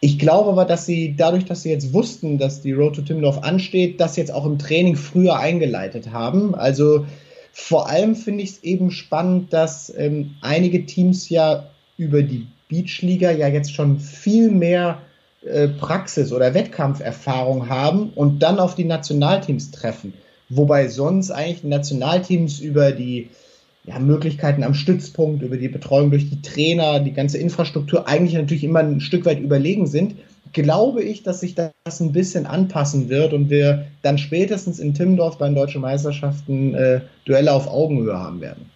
Ich glaube aber, dass sie dadurch, dass sie jetzt wussten, dass die Road to Timmendorf ansteht, das jetzt auch im Training früher eingeleitet haben. Also vor allem finde ich es eben spannend, dass ähm, einige Teams ja über die Beachliga ja jetzt schon viel mehr äh, Praxis oder Wettkampferfahrung haben und dann auf die Nationalteams treffen. Wobei sonst eigentlich Nationalteams über die ja, Möglichkeiten am Stützpunkt, über die Betreuung durch die Trainer, die ganze Infrastruktur eigentlich natürlich immer ein Stück weit überlegen sind, glaube ich, dass sich das ein bisschen anpassen wird und wir dann spätestens in Timmendorf bei den deutschen Meisterschaften äh, Duelle auf Augenhöhe haben werden.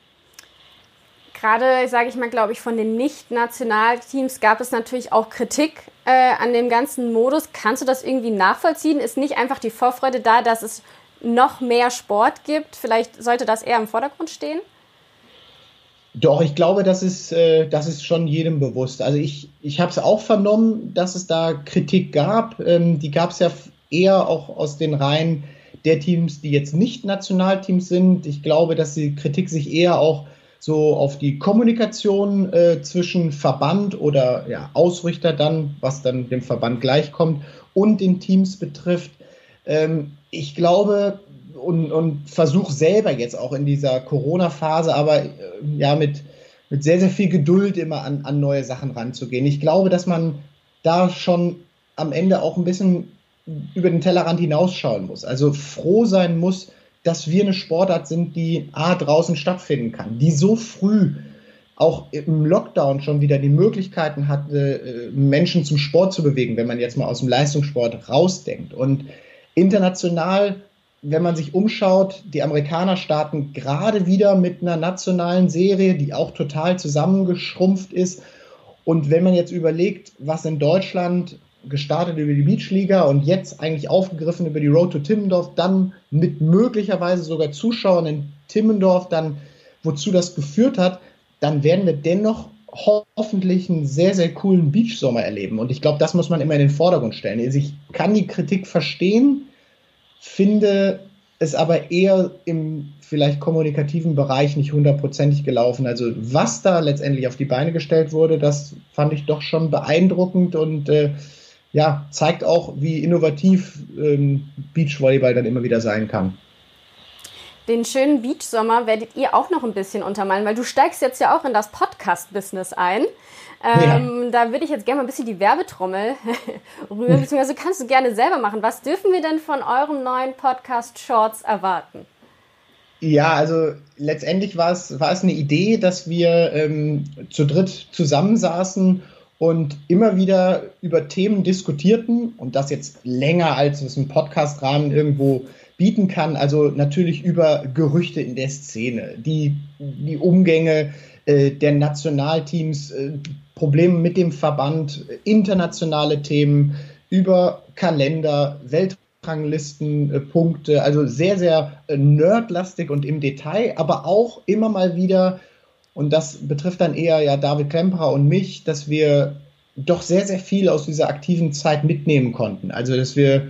Gerade, sage ich mal, glaube ich, von den Nicht-Nationalteams gab es natürlich auch Kritik äh, an dem ganzen Modus. Kannst du das irgendwie nachvollziehen? Ist nicht einfach die Vorfreude da, dass es noch mehr Sport gibt? Vielleicht sollte das eher im Vordergrund stehen? Doch, ich glaube, das ist, äh, das ist schon jedem bewusst. Also ich, ich habe es auch vernommen, dass es da Kritik gab. Ähm, die gab es ja eher auch aus den Reihen der Teams, die jetzt nicht Nationalteams sind. Ich glaube, dass die Kritik sich eher auch so auf die Kommunikation äh, zwischen Verband oder ja, Ausrichter dann, was dann dem Verband gleichkommt, und den Teams betrifft. Ähm, ich glaube und, und versuche selber jetzt auch in dieser Corona-Phase, aber äh, ja mit, mit sehr, sehr viel Geduld immer an, an neue Sachen ranzugehen. Ich glaube, dass man da schon am Ende auch ein bisschen über den Tellerrand hinausschauen muss. Also froh sein muss, dass wir eine Sportart sind, die A draußen stattfinden kann, die so früh auch im Lockdown schon wieder die Möglichkeiten hatte, äh, Menschen zum Sport zu bewegen, wenn man jetzt mal aus dem Leistungssport rausdenkt. Und international, wenn man sich umschaut, die Amerikaner starten gerade wieder mit einer nationalen Serie, die auch total zusammengeschrumpft ist. Und wenn man jetzt überlegt, was in Deutschland gestartet über die Beachliga und jetzt eigentlich aufgegriffen über die Road to Timmendorf, dann mit möglicherweise sogar Zuschauern in Timmendorf, dann wozu das geführt hat, dann werden wir dennoch hoffentlich einen sehr, sehr coolen Beachsommer erleben. Und ich glaube, das muss man immer in den Vordergrund stellen. Also ich kann die Kritik verstehen, finde es aber eher im vielleicht kommunikativen Bereich nicht hundertprozentig gelaufen. Also was da letztendlich auf die Beine gestellt wurde, das fand ich doch schon beeindruckend und äh, ja, zeigt auch, wie innovativ ähm, Beachvolleyball dann immer wieder sein kann. den schönen Beach-Sommer werdet ihr auch noch ein bisschen untermalen, weil du steigst jetzt ja auch in das Podcast-Business ein. Ähm, ja. Da würde ich jetzt gerne mal ein bisschen die Werbetrommel *laughs* rühren, beziehungsweise kannst du gerne selber machen. Was dürfen wir denn von eurem neuen Podcast Shorts erwarten? Ja, also letztendlich war es, war es eine Idee, dass wir ähm, zu dritt zusammensaßen und immer wieder über Themen diskutierten und das jetzt länger, als es ein Podcast-Rahmen irgendwo bieten kann. Also natürlich über Gerüchte in der Szene, die, die Umgänge äh, der Nationalteams, äh, Probleme mit dem Verband, internationale Themen, über Kalender, Weltranglisten, äh, Punkte, also sehr, sehr äh, nerdlastig und im Detail, aber auch immer mal wieder und das betrifft dann eher ja David Klemperer und mich, dass wir doch sehr, sehr viel aus dieser aktiven Zeit mitnehmen konnten. Also, dass wir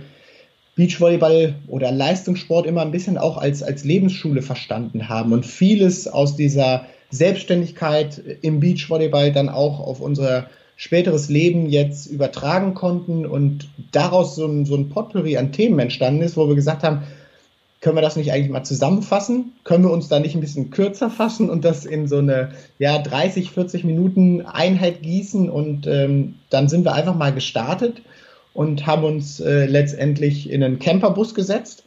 Beachvolleyball oder Leistungssport immer ein bisschen auch als, als Lebensschule verstanden haben und vieles aus dieser Selbstständigkeit im Beachvolleyball dann auch auf unser späteres Leben jetzt übertragen konnten und daraus so ein, so ein Potpourri an Themen entstanden ist, wo wir gesagt haben, können wir das nicht eigentlich mal zusammenfassen? Können wir uns da nicht ein bisschen kürzer fassen und das in so eine ja, 30, 40 Minuten Einheit gießen? Und ähm, dann sind wir einfach mal gestartet und haben uns äh, letztendlich in einen Camperbus gesetzt,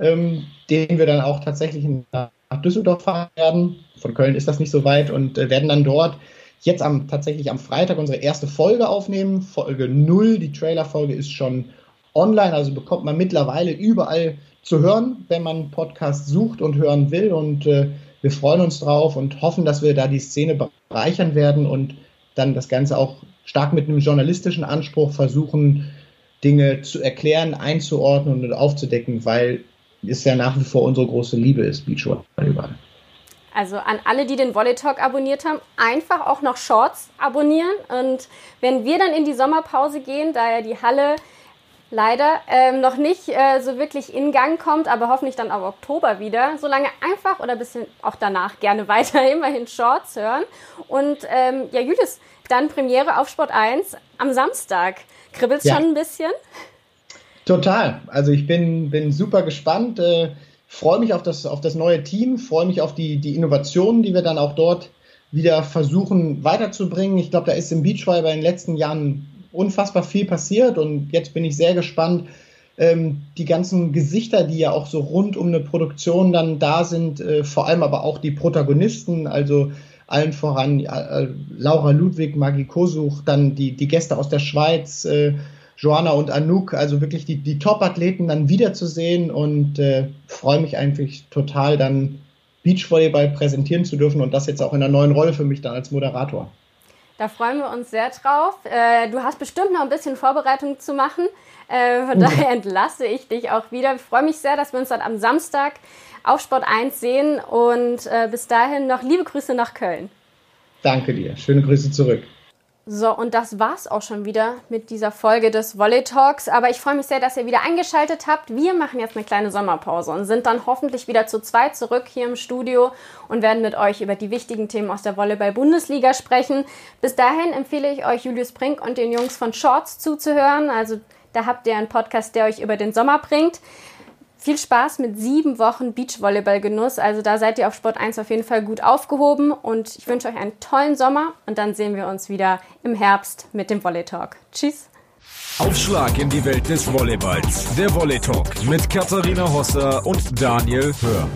ähm, den wir dann auch tatsächlich nach Düsseldorf fahren werden. Von Köln ist das nicht so weit und äh, werden dann dort jetzt am, tatsächlich am Freitag unsere erste Folge aufnehmen. Folge 0, die Trailer-Folge ist schon online, also bekommt man mittlerweile überall zu hören, wenn man Podcast sucht und hören will. Und äh, wir freuen uns drauf und hoffen, dass wir da die Szene bereichern werden und dann das Ganze auch stark mit einem journalistischen Anspruch versuchen, Dinge zu erklären, einzuordnen und aufzudecken, weil es ja nach wie vor unsere große Liebe ist, Beachvolleyball. Also an alle, die den Volley Talk abonniert haben, einfach auch noch Shorts abonnieren. Und wenn wir dann in die Sommerpause gehen, da ja die Halle leider ähm, noch nicht äh, so wirklich in Gang kommt, aber hoffentlich dann auch Oktober wieder. Solange einfach oder ein bisschen auch danach gerne *laughs* weiter immerhin Shorts hören. Und ähm, ja, Julius, dann Premiere auf Sport 1 am Samstag. Kribbelst ja. schon ein bisschen? Total. Also ich bin, bin super gespannt. Äh, freue mich auf das, auf das neue Team, freue mich auf die, die Innovationen, die wir dann auch dort wieder versuchen weiterzubringen. Ich glaube, da ist im Beachvolleyball in den letzten Jahren unfassbar viel passiert und jetzt bin ich sehr gespannt, ähm, die ganzen Gesichter, die ja auch so rund um eine Produktion dann da sind, äh, vor allem aber auch die Protagonisten, also allen voran äh, Laura Ludwig, Maggie Kosuch, dann die, die Gäste aus der Schweiz, äh, Joanna und Anouk, also wirklich die, die Top-Athleten dann wiederzusehen und äh, freue mich eigentlich total dann Beachvolleyball präsentieren zu dürfen und das jetzt auch in einer neuen Rolle für mich dann als Moderator. Da freuen wir uns sehr drauf. Äh, du hast bestimmt noch ein bisschen Vorbereitung zu machen. Äh, von daher entlasse ich dich auch wieder. Ich freue mich sehr, dass wir uns dann am Samstag auf Sport 1 sehen. Und äh, bis dahin noch liebe Grüße nach Köln. Danke dir. Schöne Grüße zurück. So, und das war's auch schon wieder mit dieser Folge des Volley Talks. Aber ich freue mich sehr, dass ihr wieder eingeschaltet habt. Wir machen jetzt eine kleine Sommerpause und sind dann hoffentlich wieder zu zweit zurück hier im Studio und werden mit euch über die wichtigen Themen aus der Volleyball-Bundesliga sprechen. Bis dahin empfehle ich euch Julius Brink und den Jungs von Shorts zuzuhören. Also da habt ihr einen Podcast, der euch über den Sommer bringt viel Spaß mit sieben Wochen Beachvolleyball-Genuss. Also da seid ihr auf Sport 1 auf jeden Fall gut aufgehoben und ich wünsche euch einen tollen Sommer und dann sehen wir uns wieder im Herbst mit dem Volley Talk. Tschüss! Aufschlag in die Welt des Volleyballs. Der Volley Talk mit Katharina Hosser und Daniel Hör.